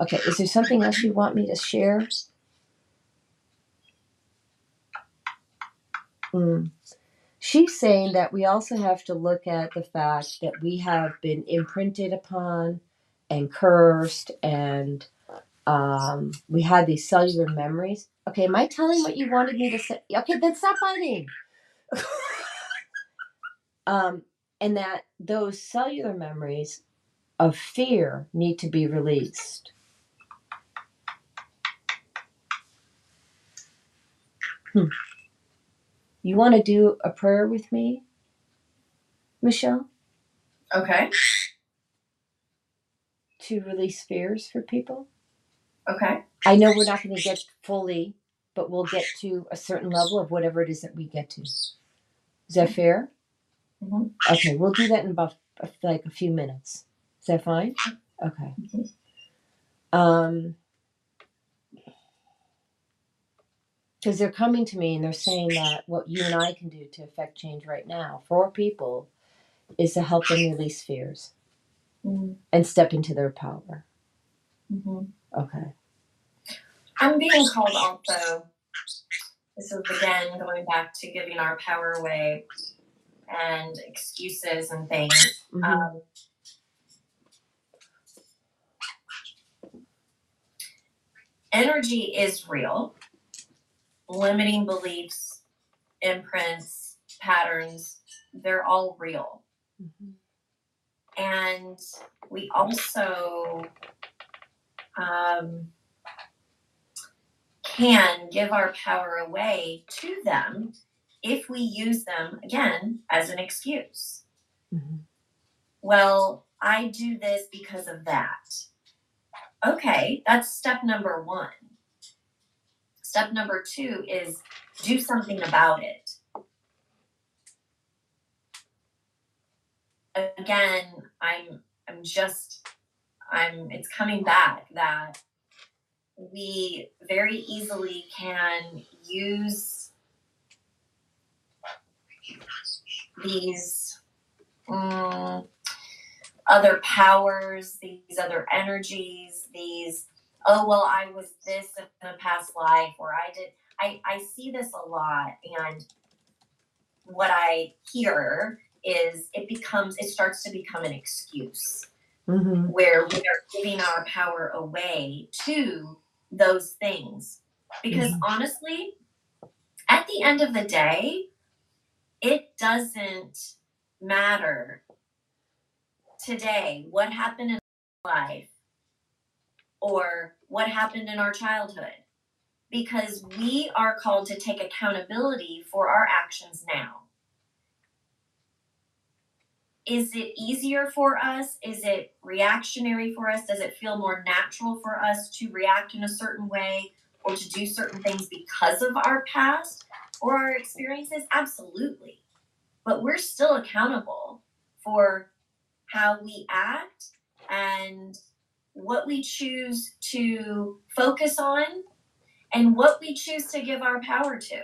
Okay, is there something else you want me to share? Mm. She's saying that we also have to look at the fact that we have been imprinted upon and cursed, and um, we had these cellular memories. Okay, am I telling what you wanted me to say? Okay, then stop biting. [laughs] um, and that those cellular memories of fear need to be released. Hmm. You want to do a prayer with me, Michelle, Okay. to release fears for people? Okay. I know we're not going to get fully but we'll get to a certain level of whatever it is that we get to. Is that fair? Mhm. Okay, we'll do that in about like a few minutes. Is that fine? Okay. Um, because they're coming to me and they're saying that what you and I can do to affect change right now for people is to help them release fears Mhm. and step into their power. Mhm. Okay. I'm being called also. This is again going back to giving our power away and excuses and things. Mhm. Um, energy is real. Limiting beliefs, imprints, patterns, they're all real. Mhm. And we also um, can give our power away to them if we use them, again, as an excuse. Mhm. Well, I do this because of that. Okay, that's step number one. Step number two is do something about it. Again, I'm I'm just I'm it's coming back that we very easily can use these mm, other powers, these other energies, these oh well I was this in a past life or I did I, I see this a lot and what I hear is it becomes it starts to become an excuse Mhm. where we are giving our power away to those things. Because honestly, at the end of the day, it doesn't matter today what happened in life or what happened in our childhood. Because we are called to take accountability for our actions now. Is it easier for us? Is it reactionary for us? Does it feel more natural for us to react in a certain way or to do certain things because of our past or our experiences? Absolutely. But we're still accountable for how we act and what we choose to focus on and what we choose to give our power to.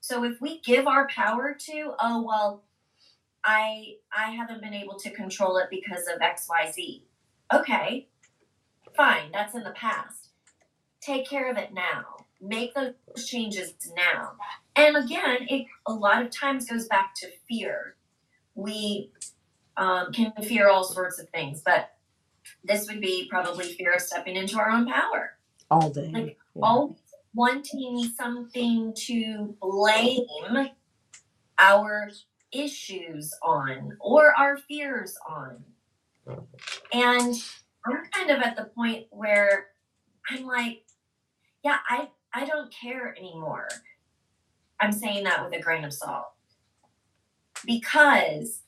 So if we give our power to, oh, well, I I haven't been able to control it because of XYZ. Okay. Fine, that's in the past. Take care of it now. Make those changes now. And again, it a lot of times goes back to fear. We um, can fear all sorts of things, but this would be probably fear of stepping into our own power. All day. Like, Yeah. Always wanting something to blame our issues on or our fears on. And I'm kind of at the point where I'm like, yeah, I, I don't care anymore. I'm saying that with a grain of salt. Because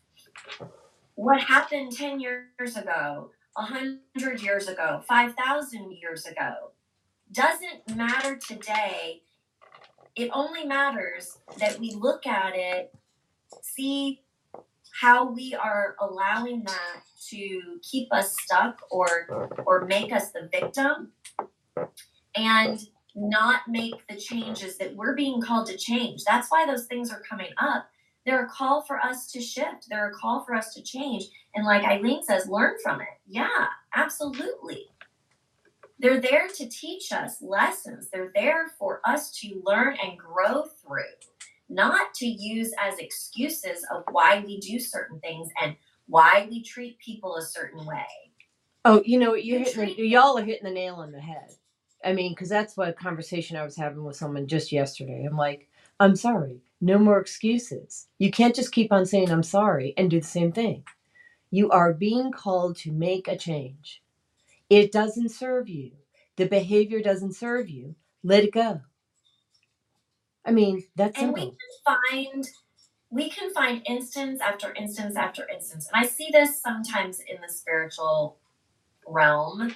what happened 10 years ago, 100 years ago, 5,000 years ago, doesn't matter today. It only matters that we look at it, see how we are allowing that to keep us stuck or or make us the victim and not make the changes that we're being called to change. That's why those things are coming up. They're a call for us to shift. They're a call for us to change. And like Eileen says, learn from it. Yeah, absolutely. They're there to teach us lessons. They're there for us to learn and grow through, not to use as excuses of why we do certain things and why we treat people a certain way. Oh, you know, you're You hitting the, treat- y'all are hitting the nail on the head. I mean, because that's what conversation I was having with someone just yesterday. I'm like, I'm sorry, no more excuses. You can't just keep on saying I'm sorry and do the same thing. You are being called to make a change. It doesn't serve you. The behavior doesn't serve you. Let it go. I mean, that's And we can find we can find instance after instance after instance. And I see this sometimes in the spiritual realm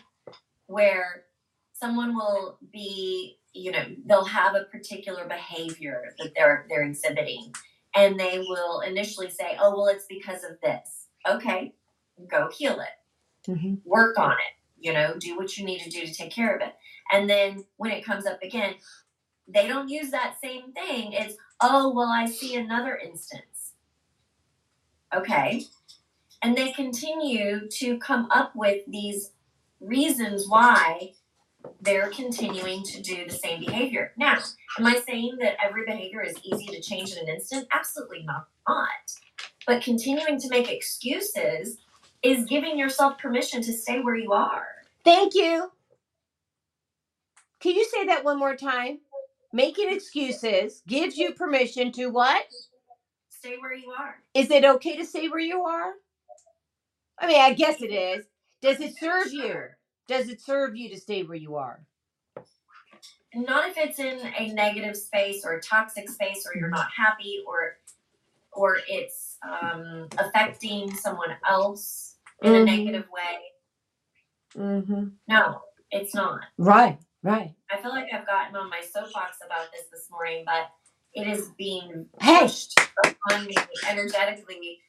where someone will be you know they'll have a particular behavior that they're they're exhibiting. And they will initially say oh well it's because of this. Okay go heal it. Hmm work on it you know do what you need to do to take care of it. And then when it comes up again they don't use that same thing it's oh well i see another instance. Okay. And they continue to come up with these reasons why they're continuing to do the same behavior now am i saying that every behavior is easy to change in an instant absolutely not but continuing to make excuses is giving yourself permission to stay where you are Thank you. Can you say that one more time? Making excuses gives you permission to what? stay where you are Is it okay to say where you are? I mean, I guess it is. Does it serve you? Does it serve you to stay where you are? not if it's in a negative space or a toxic space or you're not happy or or it's um, affecting someone else in a Mhm. negative way Mm-hmm. no it's not Right, right. i feel like i've gotten on my soapbox about this this morning but it is being Hey. pushed upon me energetically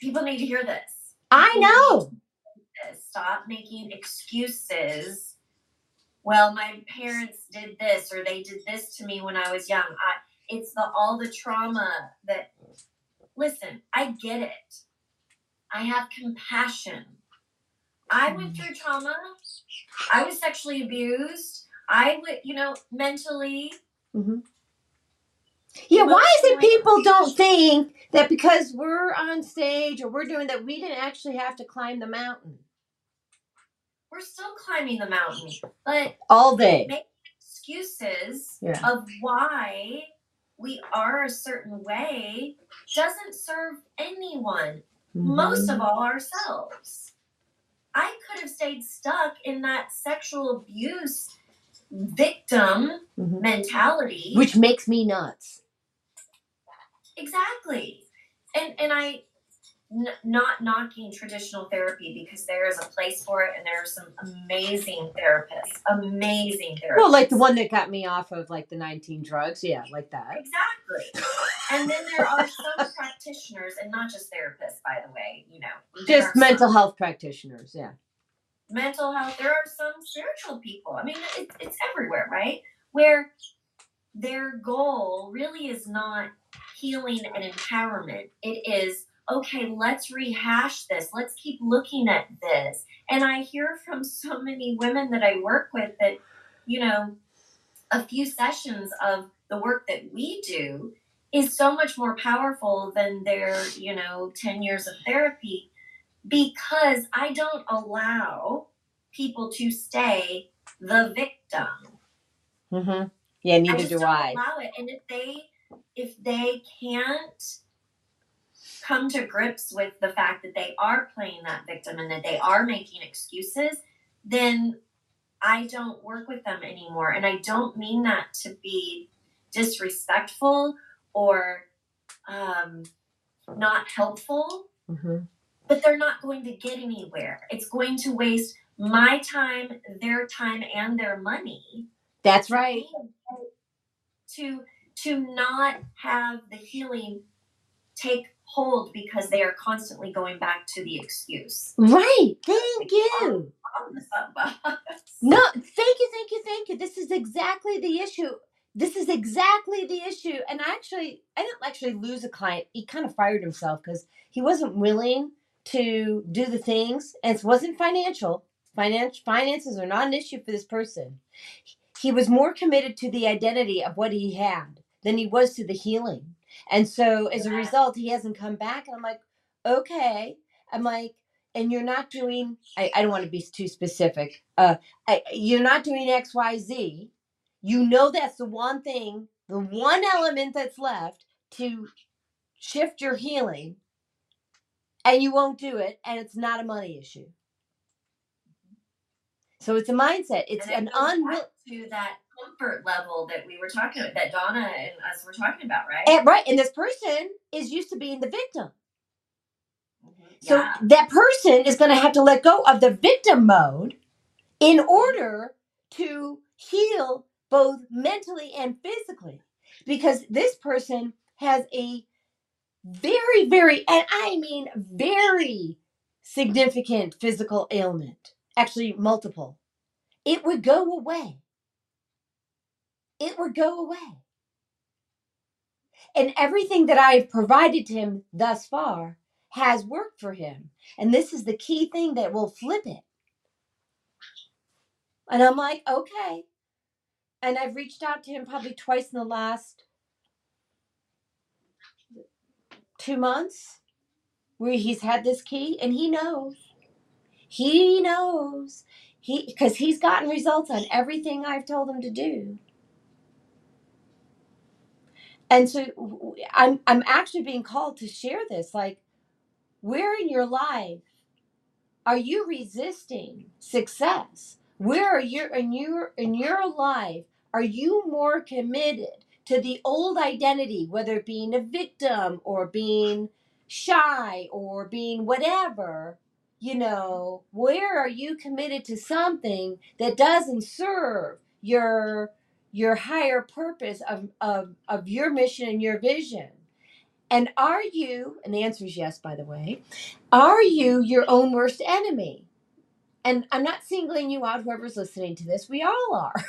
people need to hear this I know. This. Stop making excuses. Well, my parents did this or they did this to me when I was young. I it's the all the trauma that listen, I get it. I have compassion. I hmm. went through trauma. I was sexually abused. I would, you know, mentally mm-hmm. Yeah, why is it people don't think that because we're on stage or we're doing that, we didn't actually have to climb the mountain we're still climbing the mountain. But all day? excuses Yeah. of why we are a certain way doesn't serve anyone, most Mm-hmm. of all ourselves. I could have stayed stuck in that sexual abuse victim Mhm. mentality. Which makes me nuts. exactly. And and I n- not knocking traditional therapy because there is a place for it and there are some amazing therapists, amazing therapists. Well, like the one that got me off of like the 19 drugs. Yeah, like that. Exactly. And then there are some [laughs] practitioners, and not just therapists, by the way, you know. Just are some mental health practitioners. Yeah. mental health. There are some spiritual people. I mean, it, it's everywhere, right? Where their goal really is not healing and empowerment. It is, okay, let's rehash this. Let's keep looking at this. And I hear from [laughs] so many women that I work with that, you know, a few sessions of the work that we do is so much more powerful than their, you know, 10 years of therapy because I don't allow people to stay the victim. Mm-hmm. Yeah, neither do I. allow it. And if they if they can't come to grips with the fact that they are playing that victim and that they are making excuses, then I don't work with them anymore. And I don't mean that to be disrespectful or um, not helpful, Mm-hmm. but they're not going to get anywhere. It's going to waste my time, their time, and their money That's right. to to not have the healing take hold because they are constantly going back to the excuse. Right. Thank you. The [laughs] soapbox. No, thank you, thank you, thank you. This is exactly the issue. This is exactly the issue. And I actually, I didn't actually lose a client. He kind of fired himself because he wasn't willing to do the things, and it wasn't financial. Finance finances are not an issue for this person. He was more committed to the identity of what he had than he was to the healing. And so as a result, he hasn't come back. And I'm like, okay. I'm like, and you're not doing, I, I don't want to be too specific. Uh, I, you're not doing X, Y, Z. You know that's the one thing, the one element that's left to shift your healing, and you won't do it, and it's not a money issue. So it's a mindset. It's an it goes unwill. to that comfort level that we were talking about, that Donna and us were talking about, right? And, right, and this person is used to being the victim. Mm-hmm. So yeah. that person is going to have to let go of the victim mode in order to heal both mentally and physically, because this person has a very, very, and I mean very significant physical ailment, actually, multiple. It would go away. It would go away. And everything that I've provided to him thus far has worked for him. And this is the key thing that will flip it. And I'm like, okay. And I've reached out to him probably twice in the last two months where he's had this key and he knows. He knows. He because he's gotten results on everything I've told him to do. And so I'm I'm actually being called to share this like where in your life are you resisting success? Where are you in your in your life are you more committed to the old identity, whether it being a victim or being shy or being whatever? You know, where are you committed to something that doesn't serve your your higher purpose of, of, of your mission and your vision? And are you, and the answer is yes, by the way, are you your own worst enemy? And I'm not singling you out, whoever's listening to this, we all are. [laughs]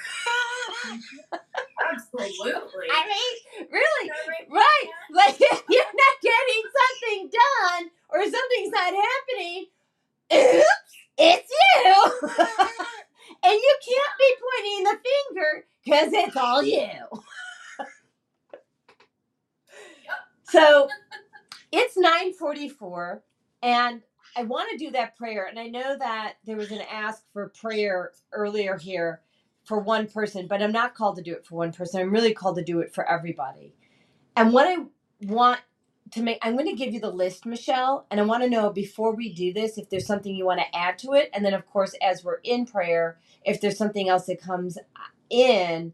Absolutely. I mean, really, right? Like, if [laughs] you're not getting something done or something's not happening, oops, it's you. [laughs] and you can't be pointing the finger because it's all you. so it's 944 and I want to do that prayer. And I know that there was an ask for prayer earlier here for one person, but I'm not called to do it for one person. I'm really called to do it for everybody. And what I want to make, I'm going to give you the list, Michelle, and I want to know before we do this if there's something you want to add to it. And then, of course, as we're in prayer, if there's something else that comes in,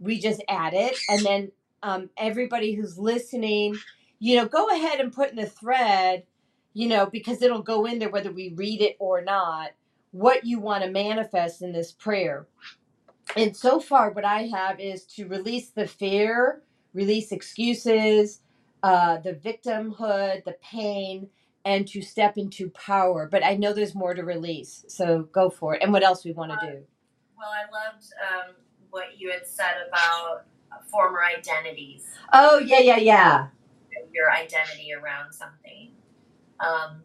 we just add it. And then um, everybody who's listening, you know, go ahead and put in the thread, you know, because it'll go in there whether we read it or not, what you want to manifest in this prayer. And so far what i have is to release the fear release excuses uh, the victimhood the pain and to step into power. But i know there's more to release so go for it. And what else we want to do? Well, I loved um, what you had said about former identities, oh yeah yeah yeah your identity around something. Um,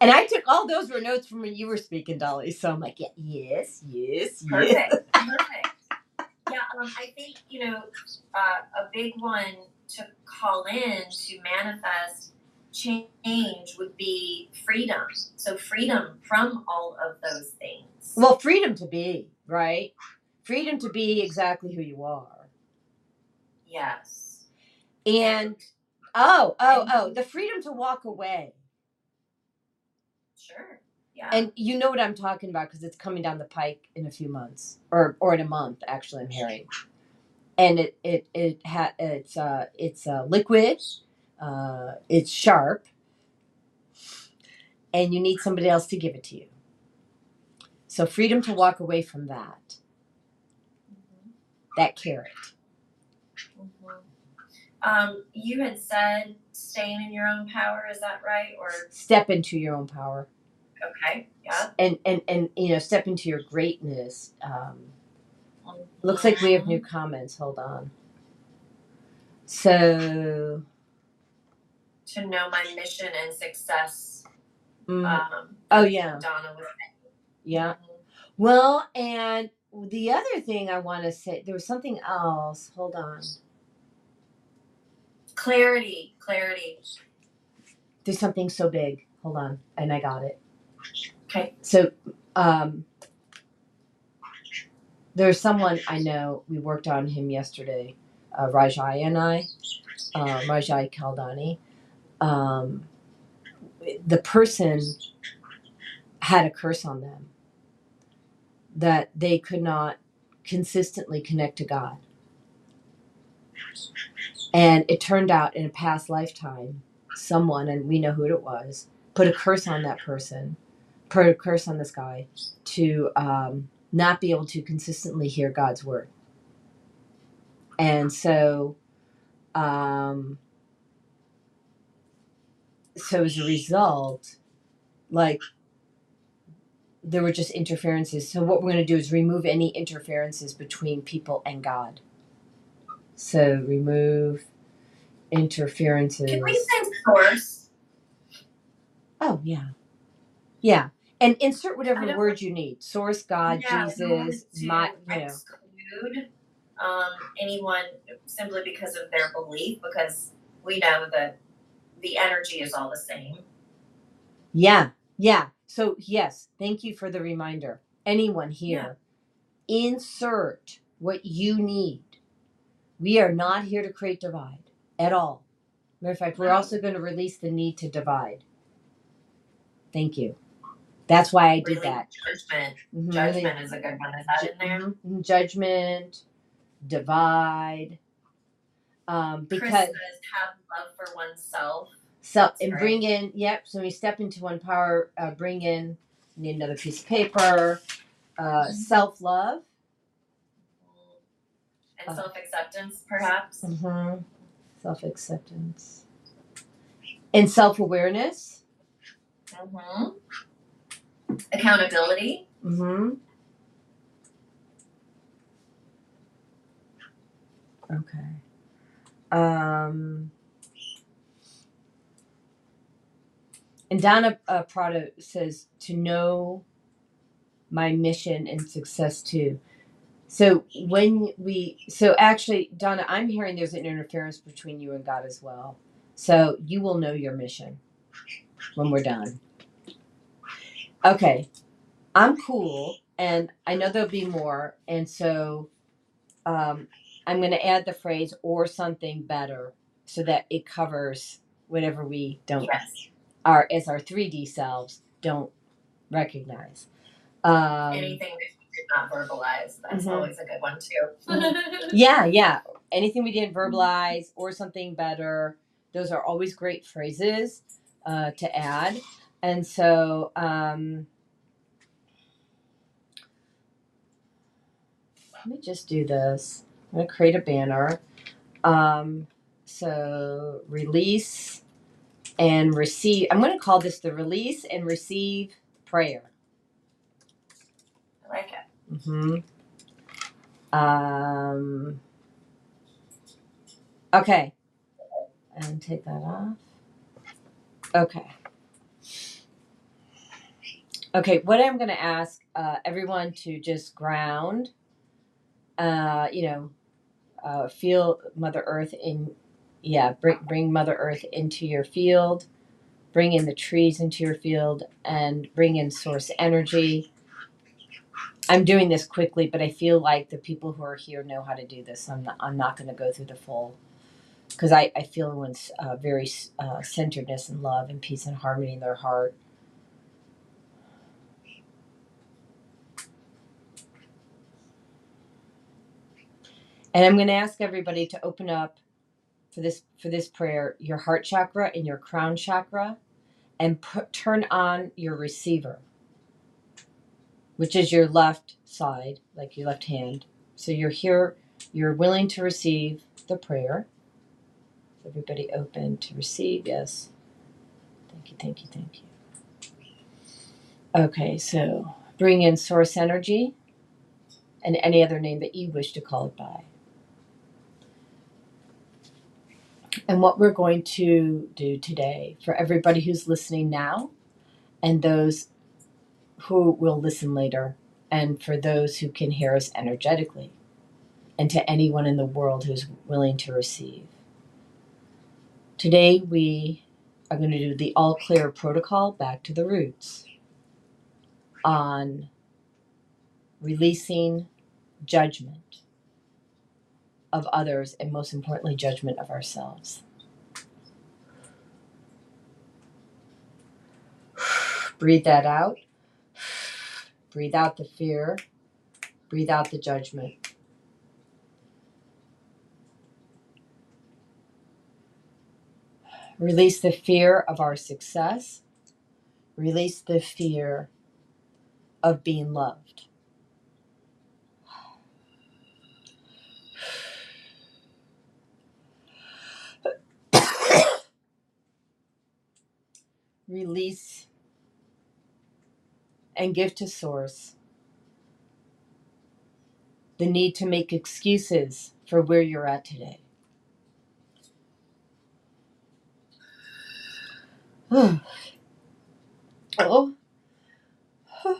and i took all those were notes from when you were speaking dolly so i'm like yeah, yes yes yes perfect, [laughs] perfect. Yeah, um, I think you know uh, a big one to call in to manifest change would be freedom. So freedom from all of those things. well freedom to be right freedom to be exactly who you are yes. and oh oh oh the freedom to walk away Sure. Yeah. and you know what I'm talking about because it's coming down the pike in a few months or or in a month actually I'm hearing and it it it ha- it's uh it's uh liquid uh it's sharp and you need somebody else to give it to you so freedom to walk away from that that carrot Mhm. Um, you had said staying in your own power. Is that right? Or step into your own power okay. Yeah. and and and you know step into your greatness um looks like we have new comments hold on so to know my mission and success. mm, Um, oh yeah Donna was. yeah Well, and the other thing I want to say, there was something else. Hold on. Clarity, clarity. There's something so big. Hold on. And I got it. Okay. So, um, there's someone I know, we worked on him yesterday, uh, Rajai and I, uh, Rajai Kaldani. Um, the person had a curse on them that they could not consistently connect to God. And it turned out in a past lifetime, someone, and we know who it was, put a curse on that person, put a curse on this guy to um, not be able to consistently hear God's word. and so um so as a result like there were just interferences so what we're going to do is remove any interferences between people and god so remove interferences Can we say source? oh yeah yeah and insert I whatever don't- word you need source god Yeah, we wanted jesus to my you know exclude um, anyone simply because of their belief, because we know that the energy is all the same. Yeah, yeah. So, yes, thank you for the reminder. Anyone here, insert what you need. We are not here to create divide at all. Matter of fact, we're also going to release the need to divide. Thank you. That's why I did Really, that. Judgment. Mhm, really- Judgment is a good one. Is that in there? Mhm, Judgment, divide. Um, Chris because says have love for oneself. So That's and right. bring in, yep. So we step into one power. Uh, bring in. Need another piece of paper. Uh, self love. And self acceptance, perhaps. Mm-hmm. Self acceptance. And self awareness. hmm Accountability. Mm-hmm. Okay. Um. And Donna uh, Prado says to know my mission and success too. So when we, so actually, Donna, I'm hearing there's an interference between you and God as well. So you will know your mission when we're done. Okay, I'm cool, and I know there'll be more, and so um, I'm going to add the phrase or something better so that it covers whatever we don't Yes. Our as our 3D selves don't recognize. Um, Anything that you did not verbalize. That's Mhm. always a good one too. [laughs] yeah, yeah. Anything we didn't verbalize or something better. Those are always great phrases uh, to add. And so, um, let me just do this. I'm going to create a banner. Um, so, release and receive. I'm going to call this the release and receive prayer. I like it. Mm-hmm. Um, okay. And take that off. Okay. Okay, what I'm going to ask uh, everyone to just ground, uh, you know, uh, feel Mother Earth in, yeah, bring, bring Mother Earth into your field, bring in the trees into your field, and bring in source energy. I'm doing this quickly, but I feel like the people who are here know how to do this. I'm not, I'm not going to go through the full because I, I feel everyone's uh, very uh, centeredness and love and peace and harmony in their heart. And I'm going to ask everybody to open up for this for this prayer your heart chakra and your crown chakra, and put, turn on your receiver which is your left side, like your left hand. So you're here, you're willing to receive the prayer. Everybody open to receive, yes. Thank you, thank you, thank you. Okay, so bring in source energy and any other name that you wish to call it by. And what we're going to do today for everybody who's listening now and those who will listen later, and for those who can hear us energetically, and to anyone in the world who's willing to receive. Today, we are going to do the all clear protocol back to the roots on releasing judgment of others, and most importantly, judgment of ourselves. [sighs] Breathe that out. Breathe out the fear. Breathe out the judgment. Release the fear of our success. Release the fear of being loved. Release, and give to Source the need to make excuses for where you're at today. oh. [sighs]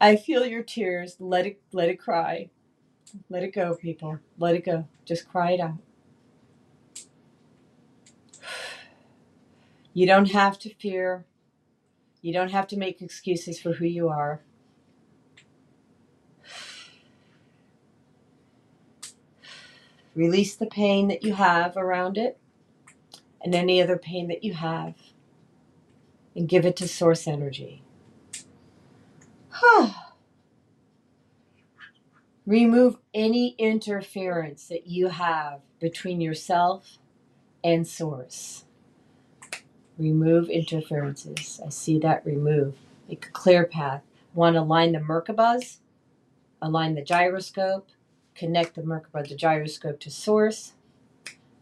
I feel your tears. Let it let it cry. Let it go, people. Let it go. Just cry it out. You don't have to fear. You don't have to make excuses for who you are. Release the pain that you have around it and any other pain that you have and give it to source energy. Remove any interference that you have between yourself and source. Remove interferences. I see that remove. Make a clear path. Want to align the Merkabas, align the gyroscope, connect the Merkaba, the gyroscope to source,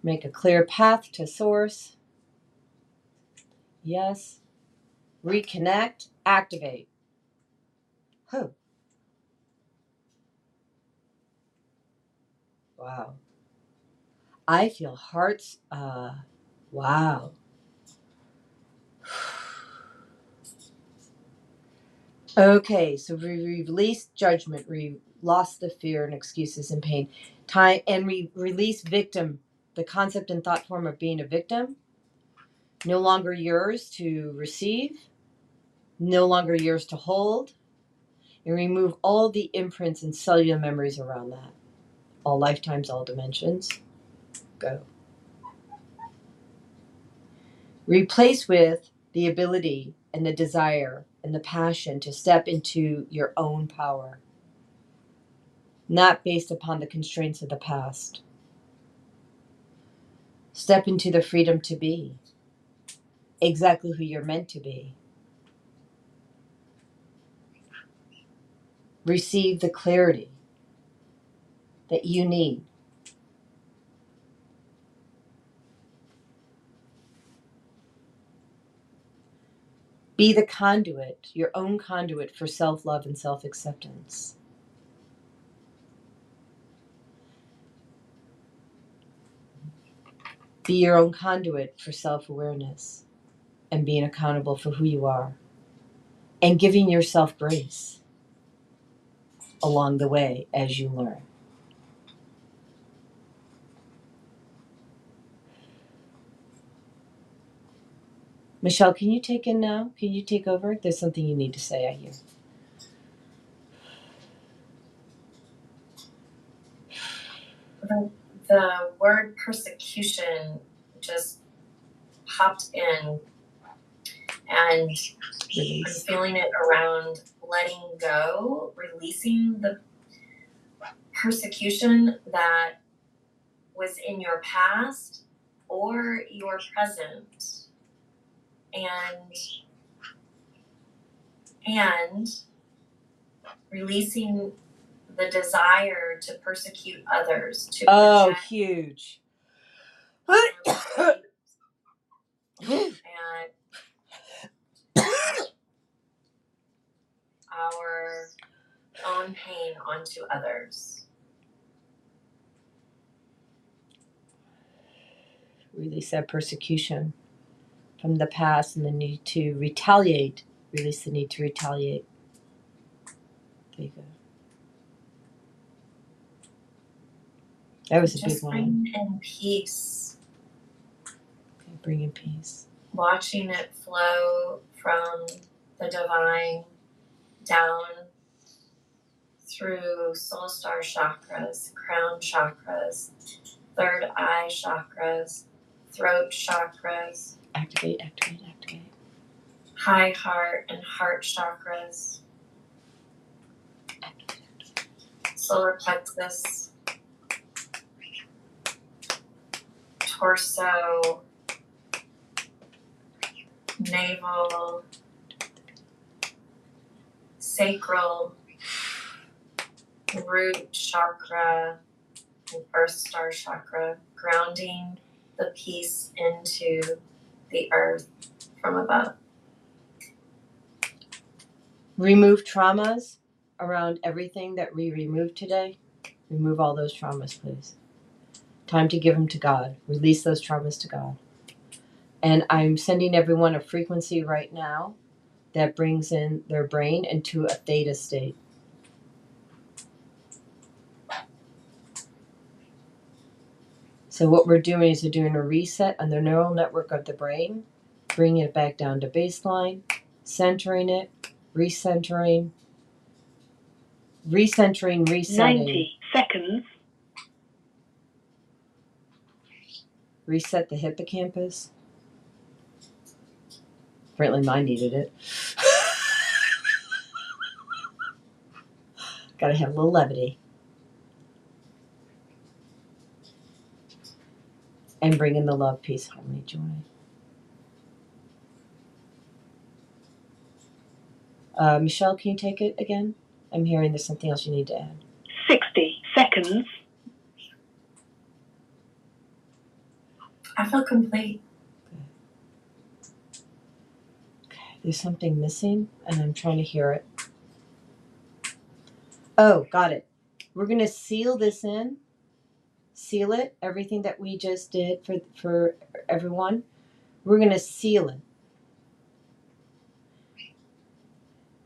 make a clear path to source. Yes. Reconnect, activate. Oh. Wow. I feel hearts, uh, wow. Okay, so we released judgment, we lost the fear and excuses and pain. Time and we release victim, the concept and thought form of being a victim. No longer yours to receive, no longer yours to hold, and remove all the imprints and cellular memories around that. All lifetimes, all dimensions. Go. Replace with the ability and the desire and the passion to step into your own power, not based upon the constraints of the past. Step into the freedom to be exactly who you're meant to be. Receive the clarity that you need. Be the conduit, your own conduit for self love and self acceptance. Be your own conduit for self awareness and being accountable for who you are and giving yourself grace along the way as you learn. Michelle, can you take in now? Can you take over? There's something you need to say, I hear. The, the word persecution just popped in, and I'm Release. feeling it around letting go, releasing the persecution that was in your past or your present and and releasing the desire to persecute others to Oh, protect huge. [coughs] and our own pain onto others. Release that persecution from the past and the need to retaliate. Release the need to retaliate. There you go. That was a big Just one. bring in peace, Okay, bring in peace. watching it flow from the divine down through soul star chakras, crown chakras, third eye chakras, throat chakras, Activate, activate, activate. high heart and heart chakras, solar plexus, torso, navel, sacral, root chakra, and earth star chakra, grounding the peace into the earth from above. Remove traumas around everything that we remove today. Remove all those traumas, please. Time to give them to God. Release those traumas to God. And I'm sending everyone a frequency right now that brings in their brain into a theta state. So, what we're doing is we're doing a reset on the neural network of the brain, bringing it back down to baseline, centering it, recentering, recentering, resetting. 90 seconds. reset the hippocampus. Apparently, mine needed it. [laughs] Gotta have a little levity. And bring in the love, peace, harmony, joy. Uh, Michelle, can you take it again? I'm hearing there's something else you need to add. 60 seconds. I feel complete. Okay, there's something missing, and I'm trying to hear it. Oh, got it. We're gonna seal this in. Seal it. Everything that we just did for for everyone, we're gonna seal it.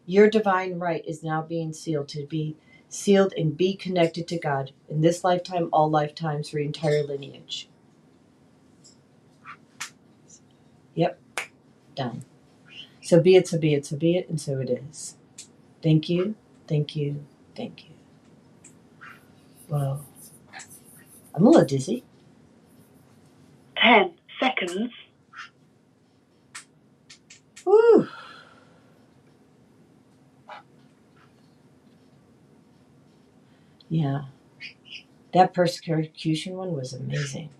Your divine right is now being sealed to be sealed and be connected to God in this lifetime, all lifetimes, for your entire lineage. Yep, done. So be it, so be it, so be it, and so it is. Thank you, thank you, thank you. Whoa. I'm a little dizzy. 10 seconds. Woo. Yeah. That persecution one was amazing.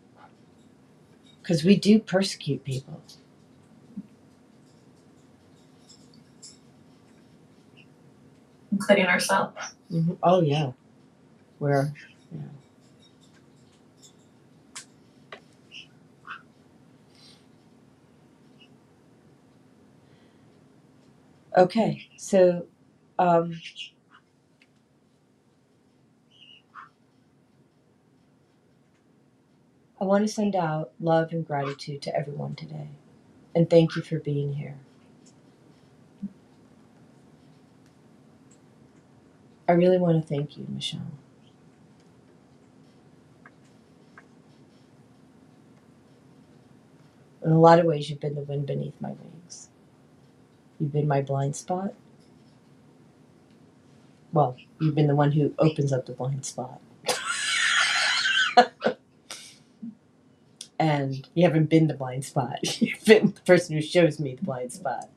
Because we do persecute people. including ourselves. hmm Oh, yeah. Where, yeah. Okay, so um, I want to send out love and gratitude to everyone today. And thank you for being here. I really want to thank you, Michelle. In a lot of ways, you've been the wind beneath my wings. You've been my blind spot. Well, you've been the one who opens up the blind spot. [laughs] and you haven't been the blind spot. [laughs] You've been the person who shows me the blind spot.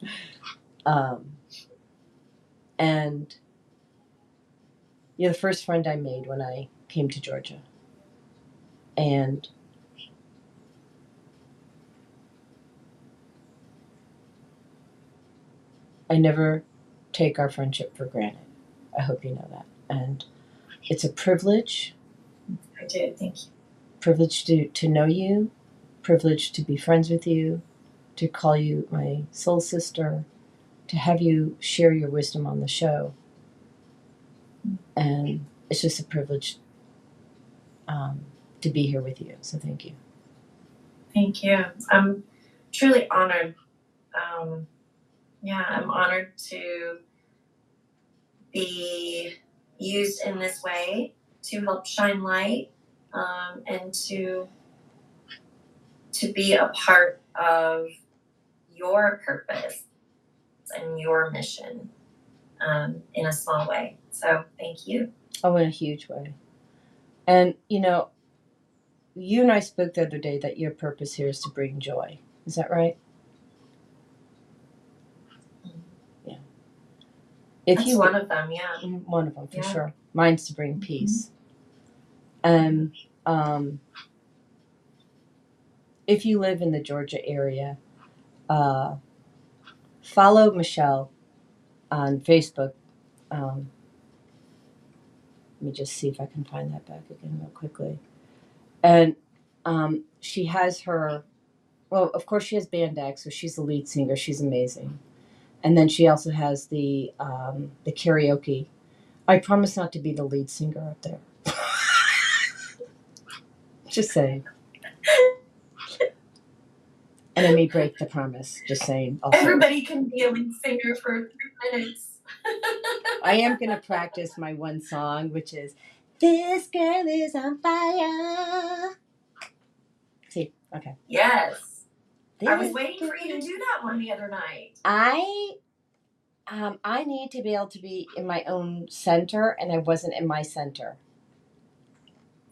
Um, and you're the first friend I made when I came to Georgia. And I never take our friendship for granted. I hope you know that. And it's a privilege, I did. Thank you. privilege to, to know you, privilege to be friends with you, to call you my soul sister, to have you share your wisdom on the show. And it's just a privilege um, to be here with you. So thank you. Thank you. I'm truly honored. Um, yeah, I'm honored to be used in this way to help shine light um, and to to be a part of your purpose and your mission um, in a small way. So thank you. Oh, in a huge way. And, you know, you and I spoke the other day that your purpose here is to bring joy. Is that right? If That's you one of them. Yeah. One of them for Yeah. sure. Mine's to bring peace. And um, if you live in the Georgia area, uh, follow Michelle on Facebook. Um, let me just see if I can find that back again real quickly. And um, she has her well, of course, she has Band so she's the lead singer. She's amazing. And then she also has the um, the karaoke. I promise not to be the lead singer up there. [laughs] Just saying. And I may break the promise. Just saying. Also. Everybody can be a lead singer for three minutes. I am going to practice my one song, which is This Girl is on Fire. See, okay. Yes. I was waiting for you to do that one the other night. I um I need to be able to be in my own center and I wasn't in my center.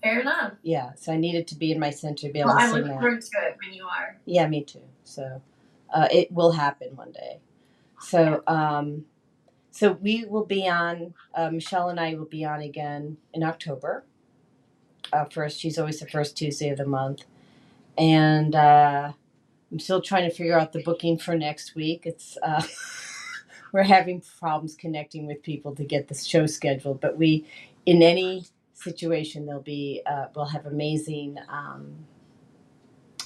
Fair enough. Yeah, so I needed to be in my center to be able Well, to I sing look that. forward to it when you are. Yeah, me too. So uh, it will happen one day. So um, so we will be on. Uh, Michelle and I will be on again in October. Uh, first, she's always the first Tuesday of the month, and uh, I'm still trying to figure out the booking for next week. It's uh, [laughs] we're having problems connecting with people to get the show scheduled, but we, in any situation, there'll be uh, we'll have amazing um,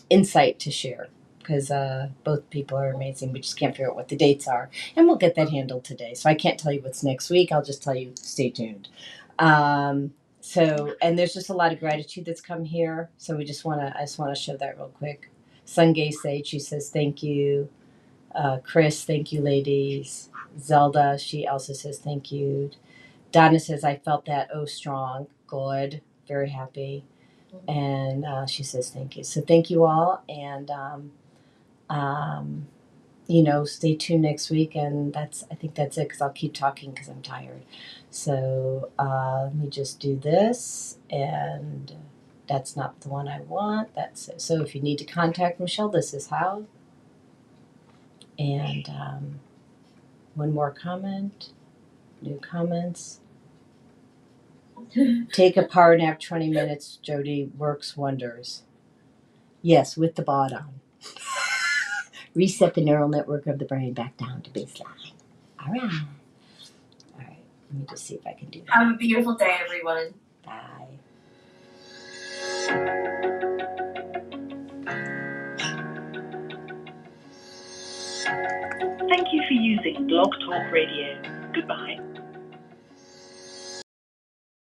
insight to share because uh, both people are amazing. We just can't figure out what the dates are, and we'll get that handled today. So I can't tell you what's next week. I'll just tell you, stay tuned. Um, so, and there's just a lot of gratitude that's come here. So we just want to, I just want to show that real quick. Sungay Sage, she says thank you. Uh, Chris, thank you, ladies. Zelda, she also says thank you. Donna says I felt that oh strong, good, very happy, and uh, she says thank you. So thank you all, and um, um, you know, stay tuned next week. And that's I think that's it because I'll keep talking because I'm tired. So uh, let me just do this, and that's not the one I want. That's it. So if you need to contact Michelle, this is how. And um, one more comment. New comments. [laughs] Take a power nap 20 minutes, Jodi. Works wonders. Yes, with the bot on. [laughs] Reset the neural network of the brain back down to baseline. All right. All right. Let me just see if I can do that. Have a beautiful day, everyone. Thank you for using Blog Talk Radio. Goodbye.